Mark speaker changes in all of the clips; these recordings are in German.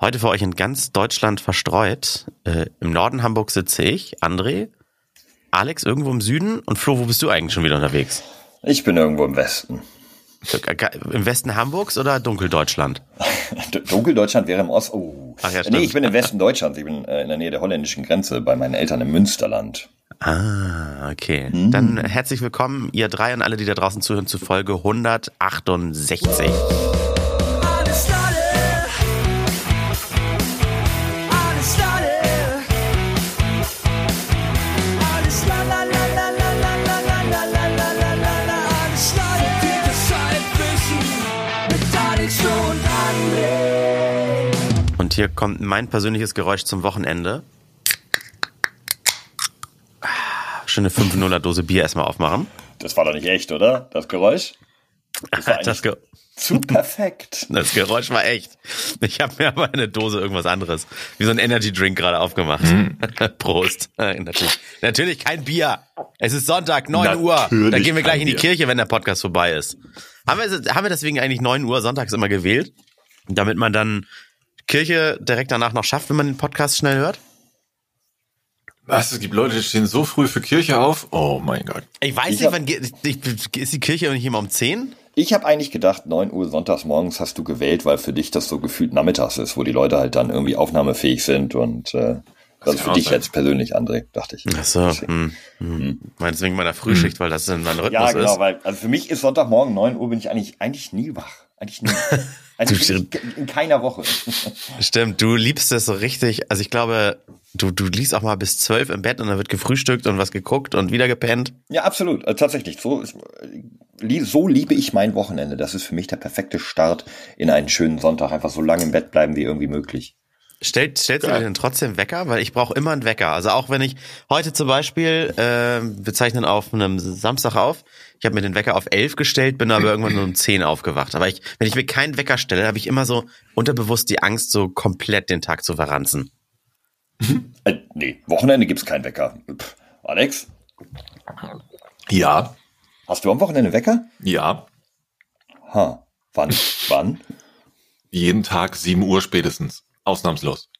Speaker 1: Heute für euch in ganz Deutschland verstreut. Äh, Im Norden Hamburg sitze ich, André, Alex irgendwo im Süden und Flo, wo bist du eigentlich schon wieder unterwegs?
Speaker 2: Ich bin irgendwo im Westen.
Speaker 1: Im Westen Hamburgs oder Dunkeldeutschland?
Speaker 2: Dunkeldeutschland wäre im Osten. Oh. Ach ja, nee, ich bin im Westen Deutschlands. Ich bin äh, in der Nähe der holländischen Grenze bei meinen Eltern im Münsterland.
Speaker 1: Ah, okay. Mhm. Dann herzlich willkommen, ihr drei und alle, die da draußen zuhören, zu Folge 168. hier kommt mein persönliches Geräusch zum Wochenende. Schöne 5-0er Dose Bier erstmal aufmachen.
Speaker 2: Das war doch nicht echt, oder? Das Geräusch?
Speaker 1: Das war das Ge
Speaker 2: zu perfekt.
Speaker 1: Das Geräusch war echt. Ich habe mir aber eine Dose irgendwas anderes, wie so ein Energy Drink gerade aufgemacht. Mm. Prost. natürlich, natürlich kein Bier. Es ist Sonntag, 9 natürlich Uhr. Da gehen wir gleich in die Bier. Kirche, wenn der Podcast vorbei ist. Haben wir, haben wir deswegen eigentlich 9 Uhr sonntags immer gewählt? Damit man dann Kirche direkt danach noch schafft, wenn man den Podcast schnell hört?
Speaker 3: Was? Es gibt Leute, die stehen so früh für Kirche auf? Oh mein Gott.
Speaker 1: Ich weiß ich nicht, wann ist die Kirche nicht immer um 10?
Speaker 2: Ich habe eigentlich gedacht, 9 Uhr sonntags morgens hast du gewählt, weil für dich das so gefühlt nachmittags ist, wo die Leute halt dann irgendwie aufnahmefähig sind und äh, das ist für dich sein. jetzt persönlich, André, dachte ich.
Speaker 1: Ach so. Hm, hm. Hm. Meinst wegen meiner Frühschicht, hm. weil das in meinem Rhythmus ist? Ja, genau, ist.
Speaker 2: weil also für mich ist Sonntagmorgen 9 Uhr bin ich eigentlich eigentlich nie wach. Eigentlich nie. Also in keiner Woche.
Speaker 1: Stimmt, du liebst es so richtig. Also ich glaube, du, du liest auch mal bis zwölf im Bett und dann wird gefrühstückt und was geguckt und wieder gepennt.
Speaker 2: Ja, absolut. Also tatsächlich. So, ist, so liebe ich mein Wochenende. Das ist für mich der perfekte Start in einen schönen Sonntag. Einfach so lange im Bett bleiben wie irgendwie möglich.
Speaker 1: Stellt, stellst du dir denn trotzdem Wecker? Weil ich brauche immer einen Wecker. Also auch wenn ich heute zum Beispiel, äh, wir zeichnen auf einem Samstag auf, ich habe mir den Wecker auf elf gestellt, bin aber irgendwann nur um zehn aufgewacht. Aber ich, wenn ich mir keinen Wecker stelle, habe ich immer so unterbewusst die Angst, so komplett den Tag zu verranzen.
Speaker 2: Äh, nee, Wochenende gibt's keinen Wecker. Pff, Alex?
Speaker 3: Ja.
Speaker 2: Hast du am Wochenende Wecker?
Speaker 3: Ja.
Speaker 2: Ha. Wann? Wann?
Speaker 3: Jeden Tag sieben Uhr spätestens. Ausnahmslos.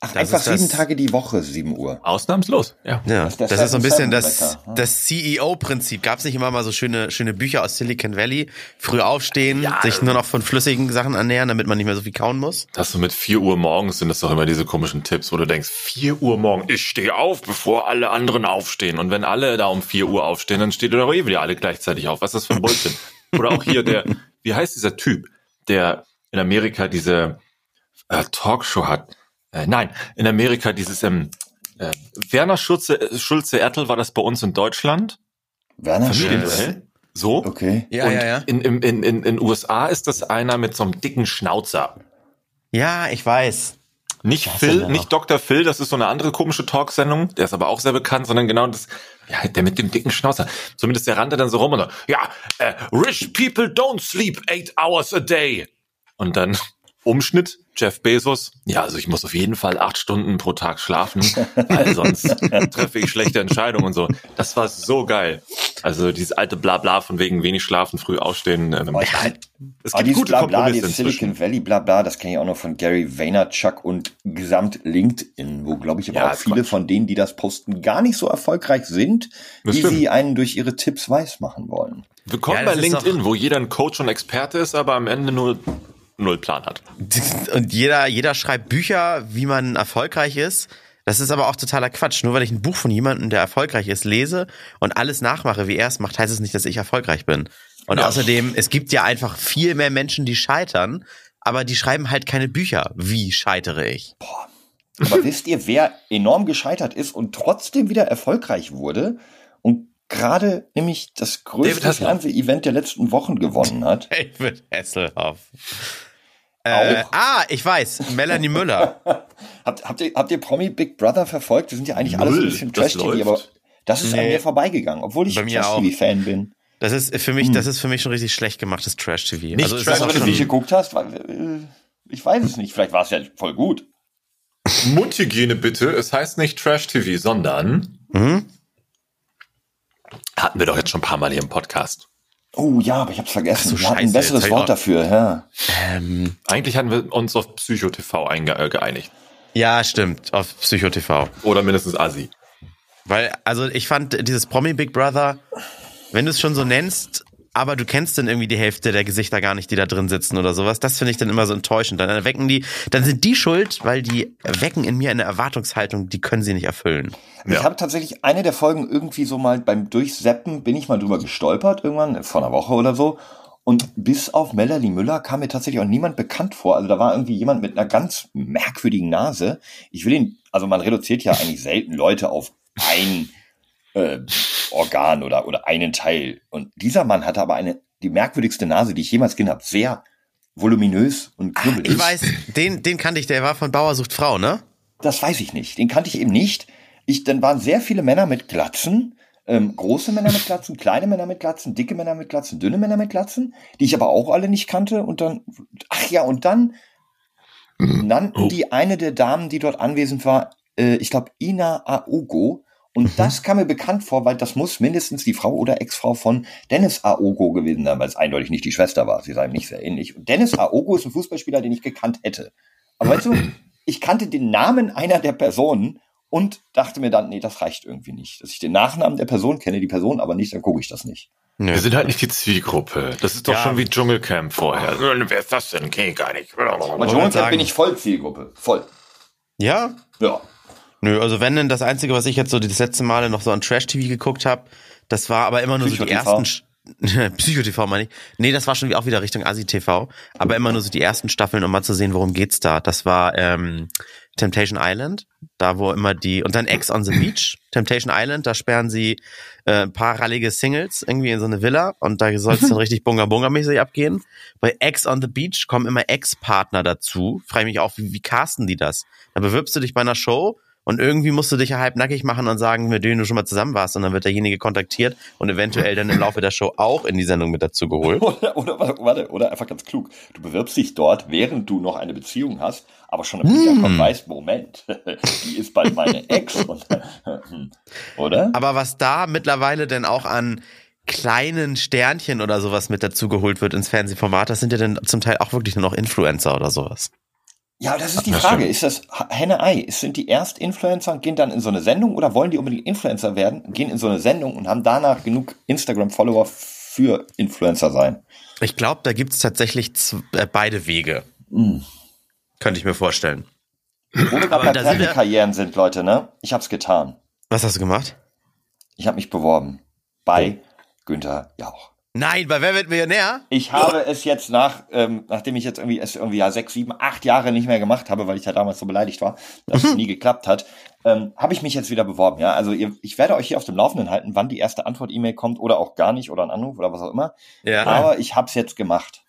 Speaker 2: Ach, das einfach sieben Tage die Woche, sieben Uhr.
Speaker 3: Ausnahmslos, ja.
Speaker 1: Ja, das, das, das ist so ein bisschen das, das CEO-Prinzip. Gab es nicht immer mal so schöne, schöne Bücher aus Silicon Valley? Früh aufstehen, ja, sich nur noch von flüssigen Sachen ernähren, damit man nicht mehr so viel kauen muss?
Speaker 3: Das so mit vier Uhr morgens sind das doch immer diese komischen Tipps, wo du denkst, vier Uhr morgens, ich stehe auf, bevor alle anderen aufstehen. Und wenn alle da um vier Uhr aufstehen, dann steht ihr doch eh wieder alle gleichzeitig auf. Was ist das für ein Bullshit? Oder auch hier der, wie heißt dieser Typ, der in Amerika diese äh, Talkshow hat. Äh, nein, in Amerika dieses ähm, äh, Werner Schulze, äh, Schulze Ertel war das bei uns in Deutschland.
Speaker 2: Werner Schulze.
Speaker 3: So.
Speaker 2: Okay.
Speaker 3: Ja, Und ja, ja. In, in, in, in in USA ist das einer mit so einem dicken Schnauzer.
Speaker 1: Ja, ich weiß.
Speaker 3: Nicht Phil, nicht Dr. Phil, das ist so eine andere komische Talksendung, der ist aber auch sehr bekannt, sondern genau das, ja, der mit dem dicken Schnauzer. Zumindest der rannte dann so rum und so, ja, äh, rich people don't sleep eight hours a day. Und dann Umschnitt, Jeff Bezos. Ja, also ich muss auf jeden Fall acht Stunden pro Tag schlafen, weil sonst treffe ich schlechte Entscheidungen und so. Das war so geil. Also dieses alte Blabla von wegen wenig schlafen, früh aufstehen. Ähm,
Speaker 2: ja, es gibt gute Blabla, Kompromisse Silicon Valley Blabla, das kenne ich auch noch von Gary Vaynerchuk und gesamt LinkedIn, wo glaube ich aber ja, auch viele Quatsch. von denen, die das posten, gar nicht so erfolgreich sind, das wie stimmt. sie einen durch ihre Tipps weiß machen wollen.
Speaker 3: Willkommen ja, bei LinkedIn, wo jeder ein Coach und Experte ist, aber am Ende nur null Plan hat.
Speaker 1: Und jeder, jeder schreibt Bücher, wie man erfolgreich ist. Das ist aber auch totaler Quatsch. Nur weil ich ein Buch von jemandem, der erfolgreich ist, lese und alles nachmache, wie er es macht, heißt es nicht, dass ich erfolgreich bin. Und ja. außerdem, es gibt ja einfach viel mehr Menschen, die scheitern, aber die schreiben halt keine Bücher. Wie scheitere ich? Boah.
Speaker 2: Aber wisst ihr, wer enorm gescheitert ist und trotzdem wieder erfolgreich wurde? Und gerade nämlich das größte Fernseh-Event der letzten Wochen gewonnen hat.
Speaker 1: David Hasselhoff. Äh, ah, ich weiß, Melanie Müller.
Speaker 2: habt, habt, ihr, habt ihr Promi Big Brother verfolgt? Wir sind ja eigentlich alle so ein bisschen Trash-TV, aber das ist nee. an mir vorbeigegangen, obwohl ich Trash-TV-Fan bin.
Speaker 1: Das ist für mich, hm. das ist für mich schon richtig schlecht gemachtes Trash-TV.
Speaker 2: Nicht also, Trash, wenn du nicht geguckt hast, weil, äh, ich weiß es nicht. Vielleicht war es ja voll gut.
Speaker 3: Mundhygiene bitte. Es heißt nicht Trash-TV, sondern mhm. hatten wir doch jetzt schon ein paar Mal hier im Podcast.
Speaker 2: Oh ja, aber ich hab's vergessen. So, wir hatten ein besseres Wort dafür, ja.
Speaker 3: Ähm, Eigentlich hatten wir uns auf Psychotv äh, geeinigt.
Speaker 1: Ja, stimmt, auf Psychotv.
Speaker 3: Oder mindestens Asi.
Speaker 1: Weil, also ich fand dieses Promi Big Brother, wenn du es schon so nennst, aber du kennst dann irgendwie die Hälfte der Gesichter gar nicht, die da drin sitzen oder sowas. Das finde ich dann immer so enttäuschend. Dann erwecken die, dann sind die schuld, weil die wecken in mir eine Erwartungshaltung, die können sie nicht erfüllen.
Speaker 2: Ich habe tatsächlich eine der Folgen irgendwie so mal beim Durchseppen bin ich mal drüber gestolpert, irgendwann vor einer Woche oder so. Und bis auf Melanie Müller kam mir tatsächlich auch niemand bekannt vor. Also da war irgendwie jemand mit einer ganz merkwürdigen Nase. Ich will ihn, also man reduziert ja eigentlich selten Leute auf ein äh, Organ oder, oder einen Teil. Und dieser Mann hatte aber eine, die merkwürdigste Nase, die ich jemals gesehen habe. Sehr voluminös und knubbelig.
Speaker 1: Ich weiß, den, den kannte ich, der war von Bauersucht Frau, ne?
Speaker 2: Das weiß ich nicht. Den kannte ich eben nicht. Ich, dann waren sehr viele Männer mit Glatzen, ähm, große Männer mit Glatzen, kleine Männer mit Glatzen, dicke Männer mit Glatzen, dünne Männer mit Glatzen, die ich aber auch alle nicht kannte. Und dann, ach ja, und dann nannten oh. die eine der Damen, die dort anwesend war, äh, ich glaube Ina Aogo. Und mhm. das kam mir bekannt vor, weil das muss mindestens die Frau oder Ex-Frau von Dennis Aogo gewesen sein, weil es eindeutig nicht die Schwester war. Sie sei ihm nicht sehr ähnlich. Und Dennis Aogo ist ein Fußballspieler, den ich gekannt hätte. Aber weißt du, ich kannte den Namen einer der Personen und dachte mir dann, nee, das reicht irgendwie nicht. Dass ich den Nachnamen der Person kenne, die Person aber nicht, dann gucke ich das nicht.
Speaker 3: Wir sind halt nicht die Zielgruppe. Das ist doch ja. schon wie Dschungelcamp vorher. Wer ist das denn? Kenn ich gar nicht.
Speaker 2: Aber Dschungelcamp bin ich voll Zielgruppe. Voll.
Speaker 1: Ja?
Speaker 2: Ja.
Speaker 1: Nö, also wenn denn das Einzige, was ich jetzt so das letzte Male noch so an Trash-TV geguckt habe, das war aber immer nur Psycho so die TV. ersten... Psycho-TV meine ich. Nee, das war schon auch wieder Richtung Asi-TV. Aber immer nur so die ersten Staffeln, um mal zu sehen, worum geht's da. Das war ähm, Temptation Island, da wo immer die, und dann Ex on the Beach, Temptation Island, da sperren sie äh, ein paar rallige Singles irgendwie in so eine Villa und da soll es dann richtig bunga-bunga-mäßig abgehen. Bei Ex on the Beach kommen immer Ex-Partner dazu. Frage mich auch, wie, wie casten die das? Da bewirbst du dich bei einer Show und irgendwie musst du dich ja halb nackig machen und sagen, mit denen du schon mal zusammen warst. Und dann wird derjenige kontaktiert und eventuell dann im Laufe der Show auch in die Sendung mit dazu geholt.
Speaker 2: Oder, oder, warte, oder einfach ganz klug. Du bewirbst dich dort, während du noch eine Beziehung hast, aber schon im Hinterkopf mm. weißt, Moment, die ist bald meine Ex. Und, oder?
Speaker 1: Aber was da mittlerweile denn auch an kleinen Sternchen oder sowas mit dazu geholt wird ins Fernsehformat, das sind ja dann zum Teil auch wirklich nur noch Influencer oder sowas.
Speaker 2: Ja, das ist die Frage. Ist das Henne-Ei? Sind die erst Influencer und gehen dann in so eine Sendung oder wollen die unbedingt Influencer werden, gehen in so eine Sendung und haben danach genug Instagram-Follower für Influencer sein?
Speaker 1: Ich glaube, da gibt's tatsächlich äh, beide Wege. Mm. Könnte ich mir vorstellen.
Speaker 2: Wo wir gerade bei Karrieren sind, Leute, ne? Ich hab's getan.
Speaker 1: Was hast du gemacht?
Speaker 2: Ich habe mich beworben. Bei oh. Günther Jauch.
Speaker 1: Nein, bei Wer wird Millionär?
Speaker 2: Ich habe es jetzt nach, ähm, nachdem ich jetzt irgendwie es irgendwie ja sechs, sieben, acht Jahre nicht mehr gemacht habe, weil ich ja damals so beleidigt war, dass es mhm. nie geklappt hat, ähm, habe ich mich jetzt wieder beworben. Ja, also ihr, ich werde euch hier auf dem Laufenden halten, wann die erste Antwort-E-Mail kommt oder auch gar nicht oder ein Anruf oder was auch immer. Ja. Aber ich habe es jetzt gemacht.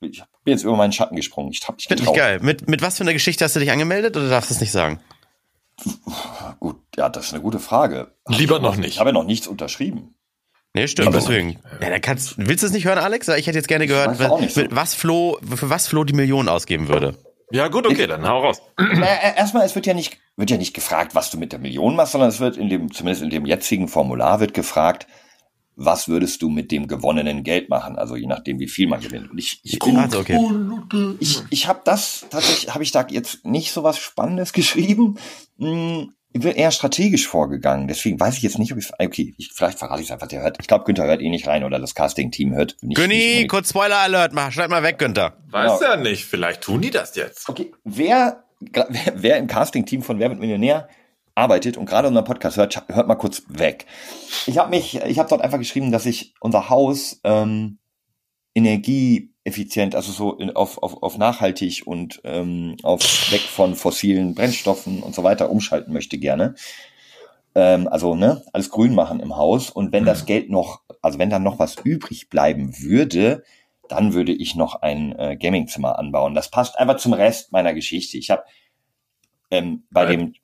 Speaker 2: Ich bin jetzt über meinen Schatten gesprungen. Ich hab
Speaker 1: dich Finde ich geil. Mit, mit was für einer Geschichte hast du dich angemeldet oder darfst du es nicht sagen?
Speaker 2: Gut, ja, das ist eine gute Frage.
Speaker 3: Lieber noch nicht.
Speaker 2: Ich habe noch nichts unterschrieben.
Speaker 1: Nee, stimmt, deswegen. Ja, dann kannst, willst du es nicht hören, Alex? Ich hätte jetzt gerne gehört, so. was Flo, für was Flo die Millionen ausgeben würde.
Speaker 3: Ja, gut, okay, dann hau raus.
Speaker 2: Erstmal, es wird ja nicht, wird ja nicht gefragt, was du mit der Million machst, sondern es wird in dem, zumindest in dem jetzigen Formular wird gefragt, was würdest du mit dem gewonnenen Geld machen? Also je nachdem, wie viel man gewinnt. Und ich, ich bin, also okay. ich, ich habe das tatsächlich, habe ich da jetzt nicht so was Spannendes geschrieben. Ich bin eher strategisch vorgegangen. Deswegen weiß ich jetzt nicht, ob ich okay, ich, vielleicht verrate ich es einfach. Der hört. Ich glaube, Günther hört eh nicht rein oder das Casting-Team hört
Speaker 1: nicht. Günni, kurz Spoiler Alert, mach, schreib mal weg, Günther.
Speaker 3: Weiß ja. ja nicht. Vielleicht tun die das jetzt.
Speaker 2: Okay, wer wer, wer im Casting-Team von Wer wird Millionär arbeitet und gerade unseren Podcast hört, hört mal kurz weg. Ich habe mich, ich habe dort einfach geschrieben, dass ich unser Haus ähm, energieeffizient, also so in, auf, auf, auf nachhaltig und ähm, auf weg von fossilen Brennstoffen und so weiter umschalten möchte gerne. Ähm, also ne, alles grün machen im Haus und wenn mhm. das Geld noch, also wenn da noch was übrig bleiben würde, dann würde ich noch ein äh, Gamingzimmer anbauen. Das passt einfach zum Rest meiner Geschichte. Ich habe ähm, bei dem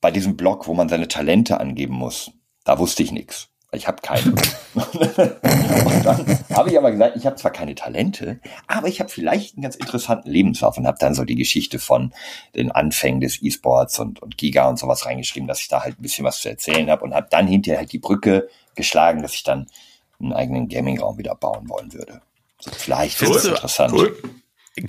Speaker 2: bei diesem Blog, wo man seine Talente angeben muss, da wusste ich nichts. Ich habe keine. und dann habe ich aber gesagt, ich habe zwar keine Talente, aber ich habe vielleicht einen ganz interessanten Lebenslauf und habe dann so die Geschichte von den Anfängen des E-Sports und, und Giga und sowas reingeschrieben, dass ich da halt ein bisschen was zu erzählen habe und habe dann hinterher halt die Brücke geschlagen, dass ich dann einen eigenen Gaming-Raum wieder bauen wollen würde. So, vielleicht ist das interessant. Cool.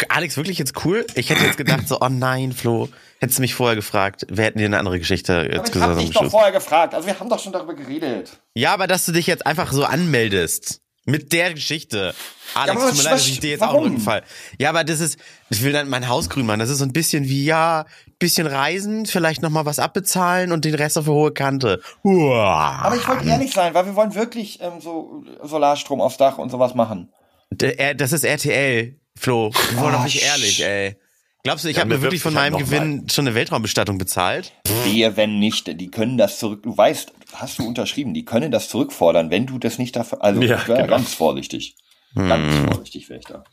Speaker 1: Alex, wirklich jetzt cool? Ich hätte jetzt gedacht, so, oh nein, Flo, hättest du mich vorher gefragt, wir hätten dir eine andere Geschichte jetzt
Speaker 2: gesagt. Ich hab dich doch vorher gefragt, also wir haben doch schon darüber geredet.
Speaker 1: Ja, aber dass du dich jetzt einfach so anmeldest. Mit der Geschichte. Alex, ja, tut mir leid, dass ich dir jetzt warum? auch einen Rückenfall. Ja, aber das ist, ich will dann mein Haus grün machen. Das ist so ein bisschen wie, ja, bisschen reisen, vielleicht nochmal was abbezahlen und den Rest auf eine hohe Kante.
Speaker 2: Uah. Aber ich wollte ehrlich sein, weil wir wollen wirklich ähm, so Solarstrom aufs Dach und sowas machen.
Speaker 1: Das ist RTL. Flo, wir wollen doch nicht ehrlich, ey. Glaubst du, ich ja, habe mir wirklich von meinem Gewinn mal. schon eine Weltraumbestattung bezahlt?
Speaker 2: Wehe, wenn nicht. Die können das zurück. Du weißt, hast du unterschrieben, die können das zurückfordern, wenn du das nicht dafür. Also ja, genau. ganz vorsichtig. Hm. Ganz vorsichtig wäre ich da.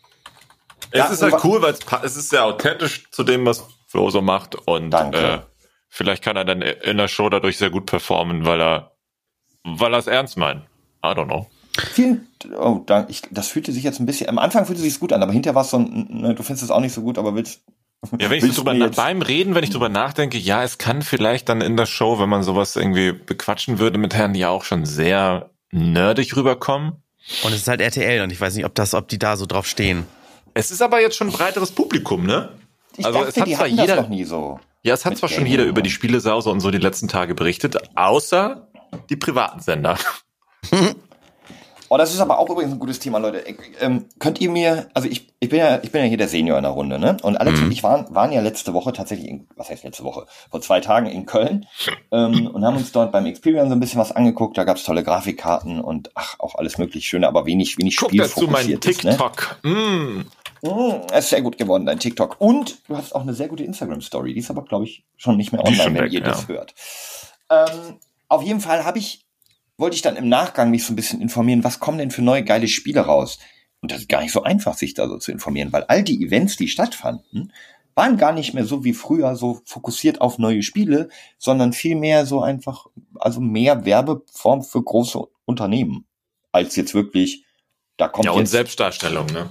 Speaker 3: Es ja, ist halt cool, weil es ist sehr authentisch zu dem, was Flo so macht. Und äh, vielleicht kann er dann in der Show dadurch sehr gut performen, weil er weil er es ernst meint. I don't know.
Speaker 2: Vielen, oh, da, ich, das fühlte sich jetzt ein bisschen, am Anfang fühlte sich gut an, aber hinterher war es so ein, ne, du findest es auch nicht so gut, aber willst,
Speaker 3: ja, wenn ich drüber, beim Reden, wenn ich drüber nachdenke, ja, es kann vielleicht dann in der Show, wenn man sowas irgendwie bequatschen würde mit Herrn, ja auch schon sehr nerdig rüberkommen.
Speaker 1: Und es ist halt RTL und ich weiß nicht, ob das, ob die da so drauf stehen.
Speaker 3: Es ist aber jetzt schon ein breiteres Publikum, ne?
Speaker 2: Ich also dachte, es hat zwar jeder noch nie so.
Speaker 3: Ja, es hat zwar schon jeder über die Spielesause und so die letzten Tage berichtet, außer die privaten Sender.
Speaker 2: Oh, das ist aber auch übrigens ein gutes Thema, Leute. Ähm, könnt ihr mir, also ich, ich bin ja, ich bin ja hier der Senior in der Runde, ne? Und Alex mhm. und ich waren, waren ja letzte Woche tatsächlich, in, was heißt letzte Woche? Vor zwei Tagen in Köln ähm, und haben uns dort beim Experience so ein bisschen was angeguckt. Da gab's tolle Grafikkarten und ach, auch alles möglich schöne, aber wenig, wenig Guck dazu mein ne?
Speaker 3: TikTok. Ne? Mm.
Speaker 2: Mm, ist sehr gut geworden, dein TikTok. Und du hast auch eine sehr gute Instagram-Story. Die ist aber, glaube ich, schon nicht mehr online, wenn weg, ihr ja. das hört. Ähm, auf jeden Fall habe ich wollte ich dann im Nachgang mich so ein bisschen informieren, was kommen denn für neue geile Spiele raus? Und das ist gar nicht so einfach, sich da so zu informieren, weil all die Events, die stattfanden, waren gar nicht mehr so wie früher so fokussiert auf neue Spiele, sondern vielmehr so einfach, also mehr Werbeform für große Unternehmen, als jetzt wirklich, da kommt
Speaker 3: Ja,
Speaker 2: und
Speaker 3: jetzt, Selbstdarstellung, ne?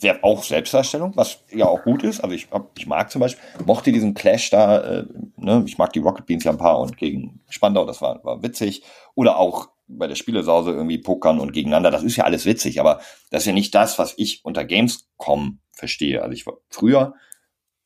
Speaker 2: Sehr, auch Selbstdarstellung, was ja auch gut ist. Also ich, ich mag zum Beispiel, mochte diesen Clash da, äh, ne, ich mag die Rocket Beans ja ein paar und gegen Spandau, das war, war witzig. Oder auch bei der Spielesause irgendwie pokern und gegeneinander, das ist ja alles witzig, aber das ist ja nicht das, was ich unter Gamescom verstehe. Also ich war früher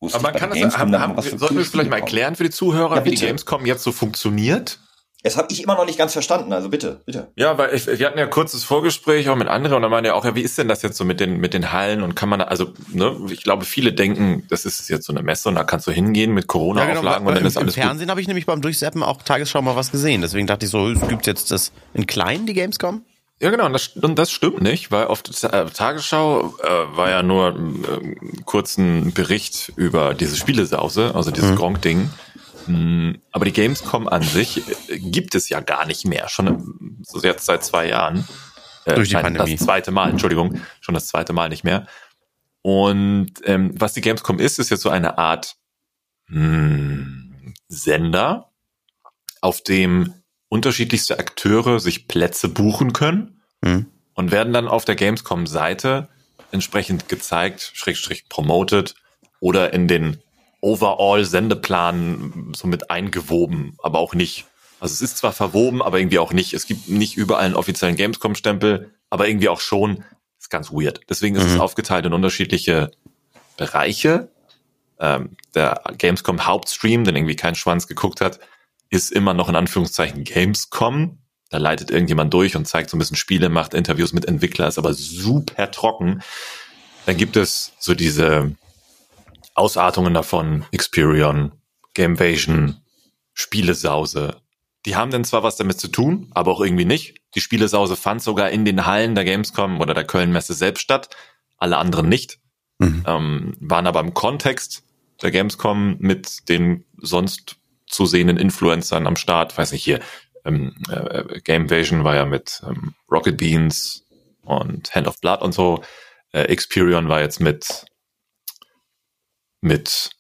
Speaker 3: wusste aber man kann das, haben, haben, sollten wir es vielleicht mal erklären für die Zuhörer, ja, wie die Gamescom jetzt so funktioniert?
Speaker 2: Das habe ich immer noch nicht ganz verstanden, also bitte, bitte.
Speaker 3: Ja, weil ich, wir hatten ja ein kurzes Vorgespräch auch mit anderen und da meinte ja auch, ja, wie ist denn das jetzt so mit den, mit den Hallen und kann man, also, ne, ich glaube, viele denken, das ist jetzt so eine Messe und da kannst du hingehen mit Corona-Auflagen ja, genau, und dann ist alles
Speaker 1: Im Fernsehen habe ich nämlich beim Durchseppen auch Tagesschau mal was gesehen, deswegen dachte ich so, es gibt jetzt das in klein, die Gamescom?
Speaker 3: Ja, genau, und das, und das stimmt nicht, weil auf der Tagesschau äh, war ja nur äh, kurzen Bericht über diese Spielesause, also dieses mhm. Gronk-Ding. Hm, aber die Gamescom an sich äh, gibt es ja gar nicht mehr, schon so jetzt seit zwei Jahren.
Speaker 1: Äh, Durch die nein, Pandemie.
Speaker 3: Das zweite Mal, Entschuldigung, schon das zweite Mal nicht mehr. Und ähm, was die Gamescom ist, ist jetzt so eine Art hm, Sender, auf dem unterschiedlichste Akteure sich Plätze buchen können mhm. und werden dann auf der Gamescom-Seite entsprechend gezeigt, schrägstrich promoted oder in den Overall-Sendeplan so mit eingewoben, aber auch nicht. Also es ist zwar verwoben, aber irgendwie auch nicht. Es gibt nicht überall einen offiziellen Gamescom-Stempel, aber irgendwie auch schon. Ist ganz weird. Deswegen ist mhm. es aufgeteilt in unterschiedliche Bereiche. Ähm, der Gamescom Hauptstream, den irgendwie kein Schwanz geguckt hat, ist immer noch in Anführungszeichen Gamescom. Da leitet irgendjemand durch und zeigt so ein bisschen Spiele, macht Interviews mit Entwicklern, ist aber super trocken. Dann gibt es so diese Ausartungen davon, Experion, Gamevasion, Spielesause. Die haben dann zwar was damit zu tun, aber auch irgendwie nicht. Die Spielesause fand sogar in den Hallen der Gamescom oder der Köln-Messe selbst statt, alle anderen nicht. Mhm. Ähm, waren aber im Kontext der Gamescom mit den sonst zu sehenden Influencern am Start. Weiß nicht, hier, ähm, äh, Gamevasion war ja mit ähm, Rocket Beans und Hand of Blood und so. Äh, Experion war jetzt mit mit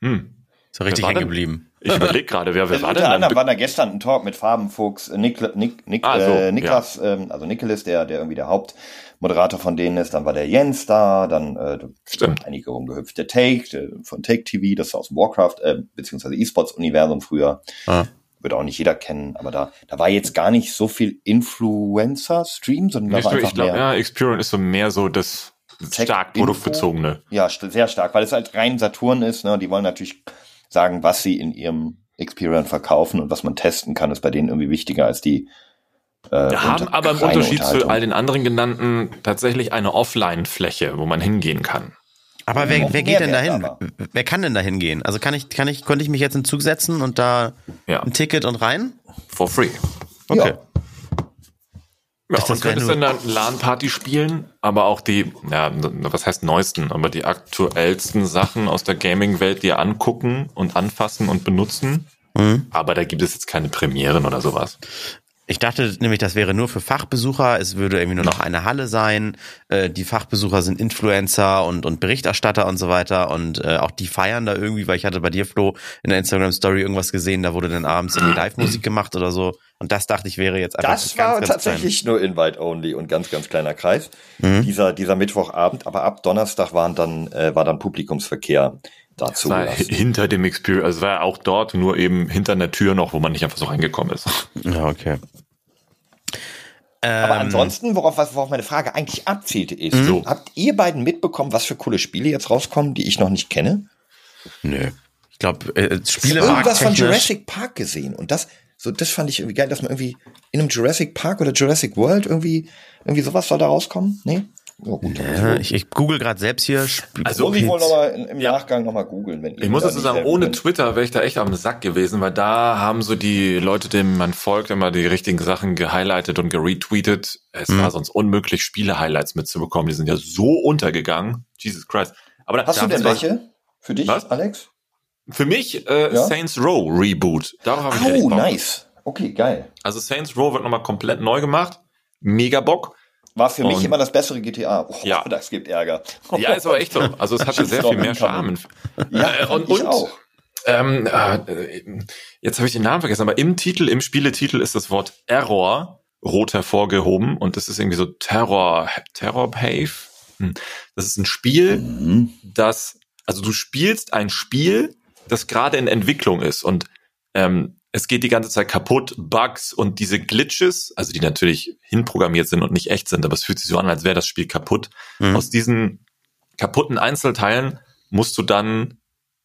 Speaker 1: hm, so richtig hängen geblieben.
Speaker 3: Ich überlege gerade, wer, wer
Speaker 2: also war denn? Unter anderem war da gestern ein Talk mit Farbenfuchs, äh, Nik, Nik, Nik, ah, so, äh, Niklas, ja. ähm, also Nicholas, der, der irgendwie der Hauptmoderator von denen ist. Dann war der Jens da, dann äh,
Speaker 3: Stimmt.
Speaker 2: einige rumgehüpft. Der Take der, von Take TV, das war aus dem Warcraft, äh, beziehungsweise E-Sports-Universum früher. Ah. würde auch nicht jeder kennen, aber da, da war jetzt gar nicht so viel Influencer-Stream, sondern da war einfach
Speaker 3: ich glaub, mehr. Ja, Experience ist so mehr so das stark produktbezogene.
Speaker 2: Ja, sehr stark, weil es halt rein Saturn ist. Ne? Die wollen natürlich sagen, was sie in ihrem Experian verkaufen und was man testen kann, ist bei denen irgendwie wichtiger als die
Speaker 3: äh, haben aber im Unterschied zu all den anderen genannten tatsächlich eine Offline-Fläche, wo man hingehen kann.
Speaker 1: Aber wer, wer geht denn dahin? Wer kann denn dahin gehen? Also kann ich, kann ich, konnte ich mich jetzt in den Zug setzen und da ja. ein Ticket und rein?
Speaker 3: For free.
Speaker 1: Okay.
Speaker 3: Ja. Ja, und könntest dann eine LAN-Party spielen, aber auch die, ja, was heißt neuesten, aber die aktuellsten Sachen aus der Gaming-Welt dir angucken und anfassen und benutzen. Mhm. Aber da gibt es jetzt keine Premieren oder sowas.
Speaker 1: Ich dachte nämlich, das wäre nur für Fachbesucher. Es würde irgendwie nur noch eine Halle sein. Äh, die Fachbesucher sind Influencer und, und Berichterstatter und so weiter. Und äh, auch die feiern da irgendwie, weil ich hatte bei dir, Flo, in der Instagram-Story irgendwas gesehen, da wurde dann abends irgendwie Live-Musik gemacht oder so. Und das dachte ich wäre jetzt einfach
Speaker 2: Das war ganz, tatsächlich klein. nur Invite-only und ganz, ganz kleiner Kreis. Mhm. Dieser, dieser Mittwochabend. Aber ab Donnerstag waren dann, äh, war dann Publikumsverkehr dazu.
Speaker 3: War hinter dem Experience, also war auch dort, nur eben hinter einer Tür noch, wo man nicht einfach so reingekommen ist.
Speaker 1: Ja, okay.
Speaker 2: Aber ähm, ansonsten, worauf, worauf meine Frage eigentlich abzielte, ist, so. habt ihr beiden mitbekommen, was für coole Spiele jetzt rauskommen, die ich noch nicht kenne?
Speaker 1: Nö. Ich glaube, äh, Spiele.
Speaker 2: Ich irgendwas von Jurassic Park gesehen und das, so, das fand ich irgendwie geil, dass man irgendwie in einem Jurassic Park oder Jurassic World irgendwie, irgendwie sowas soll da rauskommen? Nee?
Speaker 1: Ja, gut, ja, ich, ich google gerade selbst hier.
Speaker 2: Also ich wollte noch im Nachgang nochmal googeln.
Speaker 3: Wenn ich muss dazu sagen, ohne Twitter wäre ich da echt am Sack gewesen, weil da haben so die Leute, denen man folgt, immer die richtigen Sachen gehighlightet und geretweetet. Es mhm. war sonst unmöglich, Spiele-Highlights mitzubekommen. Die sind ja so untergegangen. Jesus Christ.
Speaker 2: Aber Hast da, du denn welche? Für dich, was? Alex?
Speaker 3: Für mich äh, ja? Saints Row Reboot.
Speaker 2: Darauf habe ich Oh, nice. Okay, geil.
Speaker 3: Also Saints Row wird nochmal komplett neu gemacht. Mega Bock.
Speaker 2: War für und mich immer das bessere GTA.
Speaker 3: Oh, ja.
Speaker 2: Das gibt Ärger.
Speaker 3: Ja, ist aber echt so. Also es hatte sehr viel mehr Charme. Ja, äh, und, und auch. Ähm, äh, jetzt habe ich den Namen vergessen, aber im Titel, im Spieletitel ist das Wort Error rot hervorgehoben und das ist irgendwie so Terror, Terror Pave. Hm. Das ist ein Spiel, mhm. das, also du spielst ein Spiel, das gerade in Entwicklung ist und ähm, es geht die ganze Zeit kaputt, Bugs und diese Glitches, also die natürlich hinprogrammiert sind und nicht echt sind, aber es fühlt sich so an, als wäre das Spiel kaputt. Mhm. Aus diesen kaputten Einzelteilen musst du dann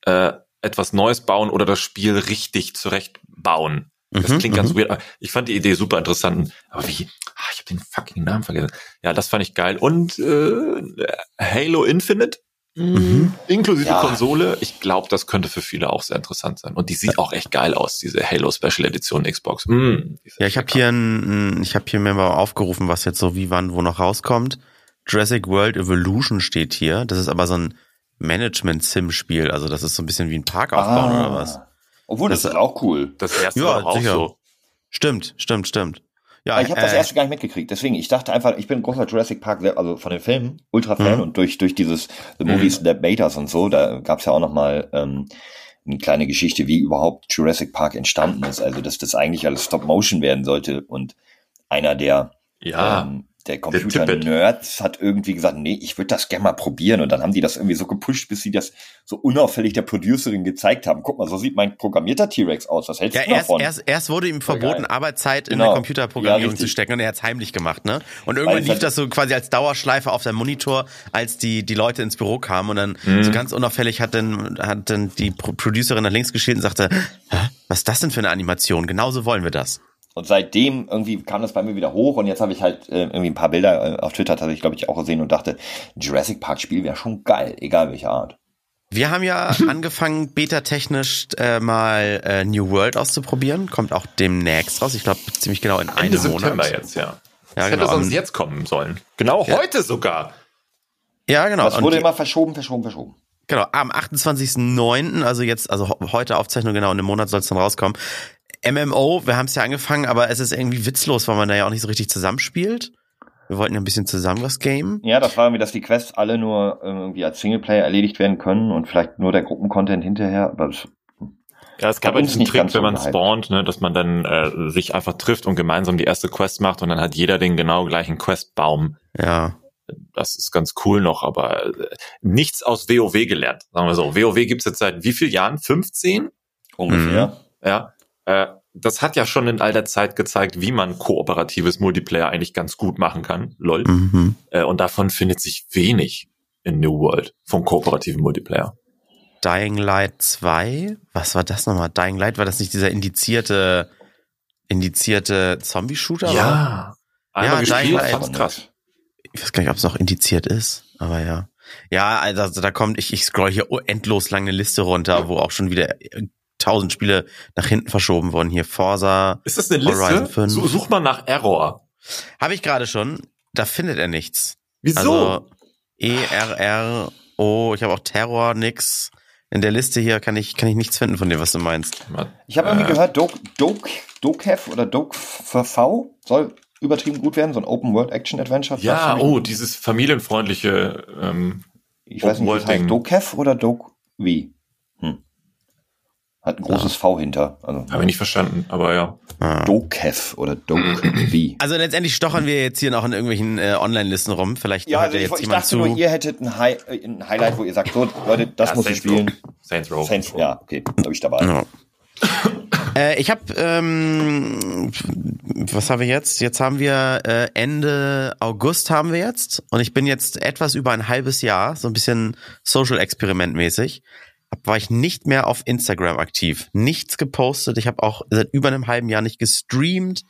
Speaker 3: äh, etwas Neues bauen oder das Spiel richtig zurechtbauen. Das mhm, klingt ganz mhm. weird. Ich fand die Idee super interessant. Aber wie? Ah, ich habe den fucking Namen vergessen. Ja, das fand ich geil. Und äh, Halo Infinite Mhm. Inklusive ja. Konsole. Ich glaube, das könnte für viele auch sehr interessant sein. Und die sieht auch echt geil aus, diese Halo Special Edition Xbox.
Speaker 1: Mhm, ja, ich habe hier ein, ich habe hier mir mal aufgerufen, was jetzt so wie wann wo noch rauskommt. Jurassic World Evolution steht hier. Das ist aber so ein Management-Sim-Spiel. Also das ist so ein bisschen wie ein Park aufbauen ah. oder was.
Speaker 2: Obwohl, das, das ist auch cool.
Speaker 3: Das erste ja, war auch sicher. so.
Speaker 1: Stimmt, stimmt, stimmt.
Speaker 2: Ja, ich habe äh, das erste gar nicht mitgekriegt. Deswegen, ich dachte einfach, ich bin ein großer Jurassic Park, also von den Filmen, Ultra-Fan mhm. und durch, durch dieses The Movies mhm. The Betas und so, da gab's ja auch noch mal ähm, eine kleine Geschichte, wie überhaupt Jurassic Park entstanden ist. Also, dass das eigentlich alles Stop-Motion werden sollte und einer der
Speaker 3: ja. ähm,
Speaker 2: der Computer-Nerds hat irgendwie gesagt, nee, ich würde das gerne mal probieren. Und dann haben die das irgendwie so gepusht, bis sie das so unauffällig der Producerin gezeigt haben. Guck mal, so sieht mein programmierter T-Rex aus. Was hältst ja, du
Speaker 1: erst,
Speaker 2: davon?
Speaker 1: Erst, erst wurde ihm verboten, Arbeitszeit genau. in der Computerprogrammierung ja, zu stecken und er hat es heimlich gemacht. ne? Und irgendwann lief das so quasi als Dauerschleife auf dem Monitor, als die, die Leute ins Büro kamen. Und dann mhm. so ganz unauffällig hat dann, hat dann die Producerin nach links geschielt und sagte, was ist das denn für eine Animation? Genauso wollen wir das.
Speaker 2: Und seitdem irgendwie kam das bei mir wieder hoch und jetzt habe ich halt äh, irgendwie ein paar Bilder äh, auf Twitter tatsächlich, glaube ich, auch gesehen und dachte, Jurassic Park Spiel wäre schon geil, egal welche Art.
Speaker 1: Wir haben ja angefangen, beta-technisch äh, mal äh, New World auszuprobieren. Kommt auch demnächst raus. Ich glaube, ziemlich genau in einem Monat.
Speaker 3: September jetzt, ja. ja das genau. hätte sonst jetzt kommen sollen. Genau ja. heute sogar.
Speaker 1: Ja, genau.
Speaker 2: Das wurde und immer verschoben, verschoben, verschoben.
Speaker 1: Genau, am 28.09., also jetzt, also heute Aufzeichnung, genau, in einem Monat soll es dann rauskommen, MMO, wir haben es ja angefangen, aber es ist irgendwie witzlos, weil man da ja auch nicht so richtig zusammenspielt. Wir wollten ja ein bisschen zusammen was game.
Speaker 2: Ja, das war irgendwie, dass die Quests alle nur ähm, irgendwie als Singleplayer erledigt werden können und vielleicht nur der Gruppencontent hinterher. Aber das
Speaker 3: ja, es gab ja diesen Trick, wenn man spawnt, ne, dass man dann äh, sich einfach trifft und gemeinsam die erste Quest macht und dann hat jeder den genau gleichen Questbaum.
Speaker 1: Ja.
Speaker 3: Das ist ganz cool noch, aber äh, nichts aus WoW gelernt, sagen wir so. WoW gibt's jetzt seit wie vielen Jahren? 15?
Speaker 2: Ungefähr.
Speaker 3: Mhm. Ja. Äh, das hat ja schon in all der Zeit gezeigt, wie man kooperatives Multiplayer eigentlich ganz gut machen kann. Lol. Mhm. Äh, und davon findet sich wenig in New World vom kooperativen Multiplayer.
Speaker 1: Dying Light 2? Was war das nochmal? Dying Light, war das nicht dieser indizierte, indizierte Zombie-Shooter?
Speaker 3: Ja.
Speaker 1: Einmal ja, gespielt, fand's krass. Ich weiß gar nicht, ob es noch indiziert ist, aber ja. Ja, also da kommt, ich, ich scroll hier endlos lange Liste runter, wo auch schon wieder tausend Spiele nach hinten verschoben wurden. Hier Forza.
Speaker 3: Ist das eine Liste? 5. Such mal nach Error.
Speaker 1: Habe ich gerade schon. Da findet er nichts.
Speaker 3: Wieso?
Speaker 1: Also, E R R O. Ich habe auch Terror nix. In der Liste hier kann ich kann ich nichts finden von dem, was du meinst.
Speaker 2: Ich habe irgendwie äh. gehört, Doke Doke Dokev oder Doke V soll übertrieben gut werden, so ein Open World Action Adventure.
Speaker 3: Ja, oh, dieses familienfreundliche. Ähm,
Speaker 2: ich weiß nicht, das heißt Dokev oder Doke wie? Hat ein großes ja. V hinter.
Speaker 3: Also, Habe ich nicht verstanden, aber ja.
Speaker 2: Ah. Dokev oder Dokev.
Speaker 1: Also letztendlich stochern wir jetzt hier noch in irgendwelchen äh, Online-Listen rum. Vielleicht
Speaker 2: ja, also ich, jetzt ich dachte zu. nur, ihr hättet ein, Hi äh, ein, Highlight, wo ihr sagt, so, Leute, das ja, muss ich spielen. Row.
Speaker 3: Saints Row.
Speaker 2: Saints, ja, okay, da bin ich dabei. Ja.
Speaker 1: äh, ich habe, ähm, was haben wir jetzt? Jetzt haben wir äh, Ende August haben wir jetzt und ich bin jetzt etwas über ein halbes Jahr, so ein bisschen Social-Experiment mäßig war ich nicht mehr auf Instagram aktiv. Nichts gepostet. Ich habe auch seit über einem halben Jahr nicht gestreamt.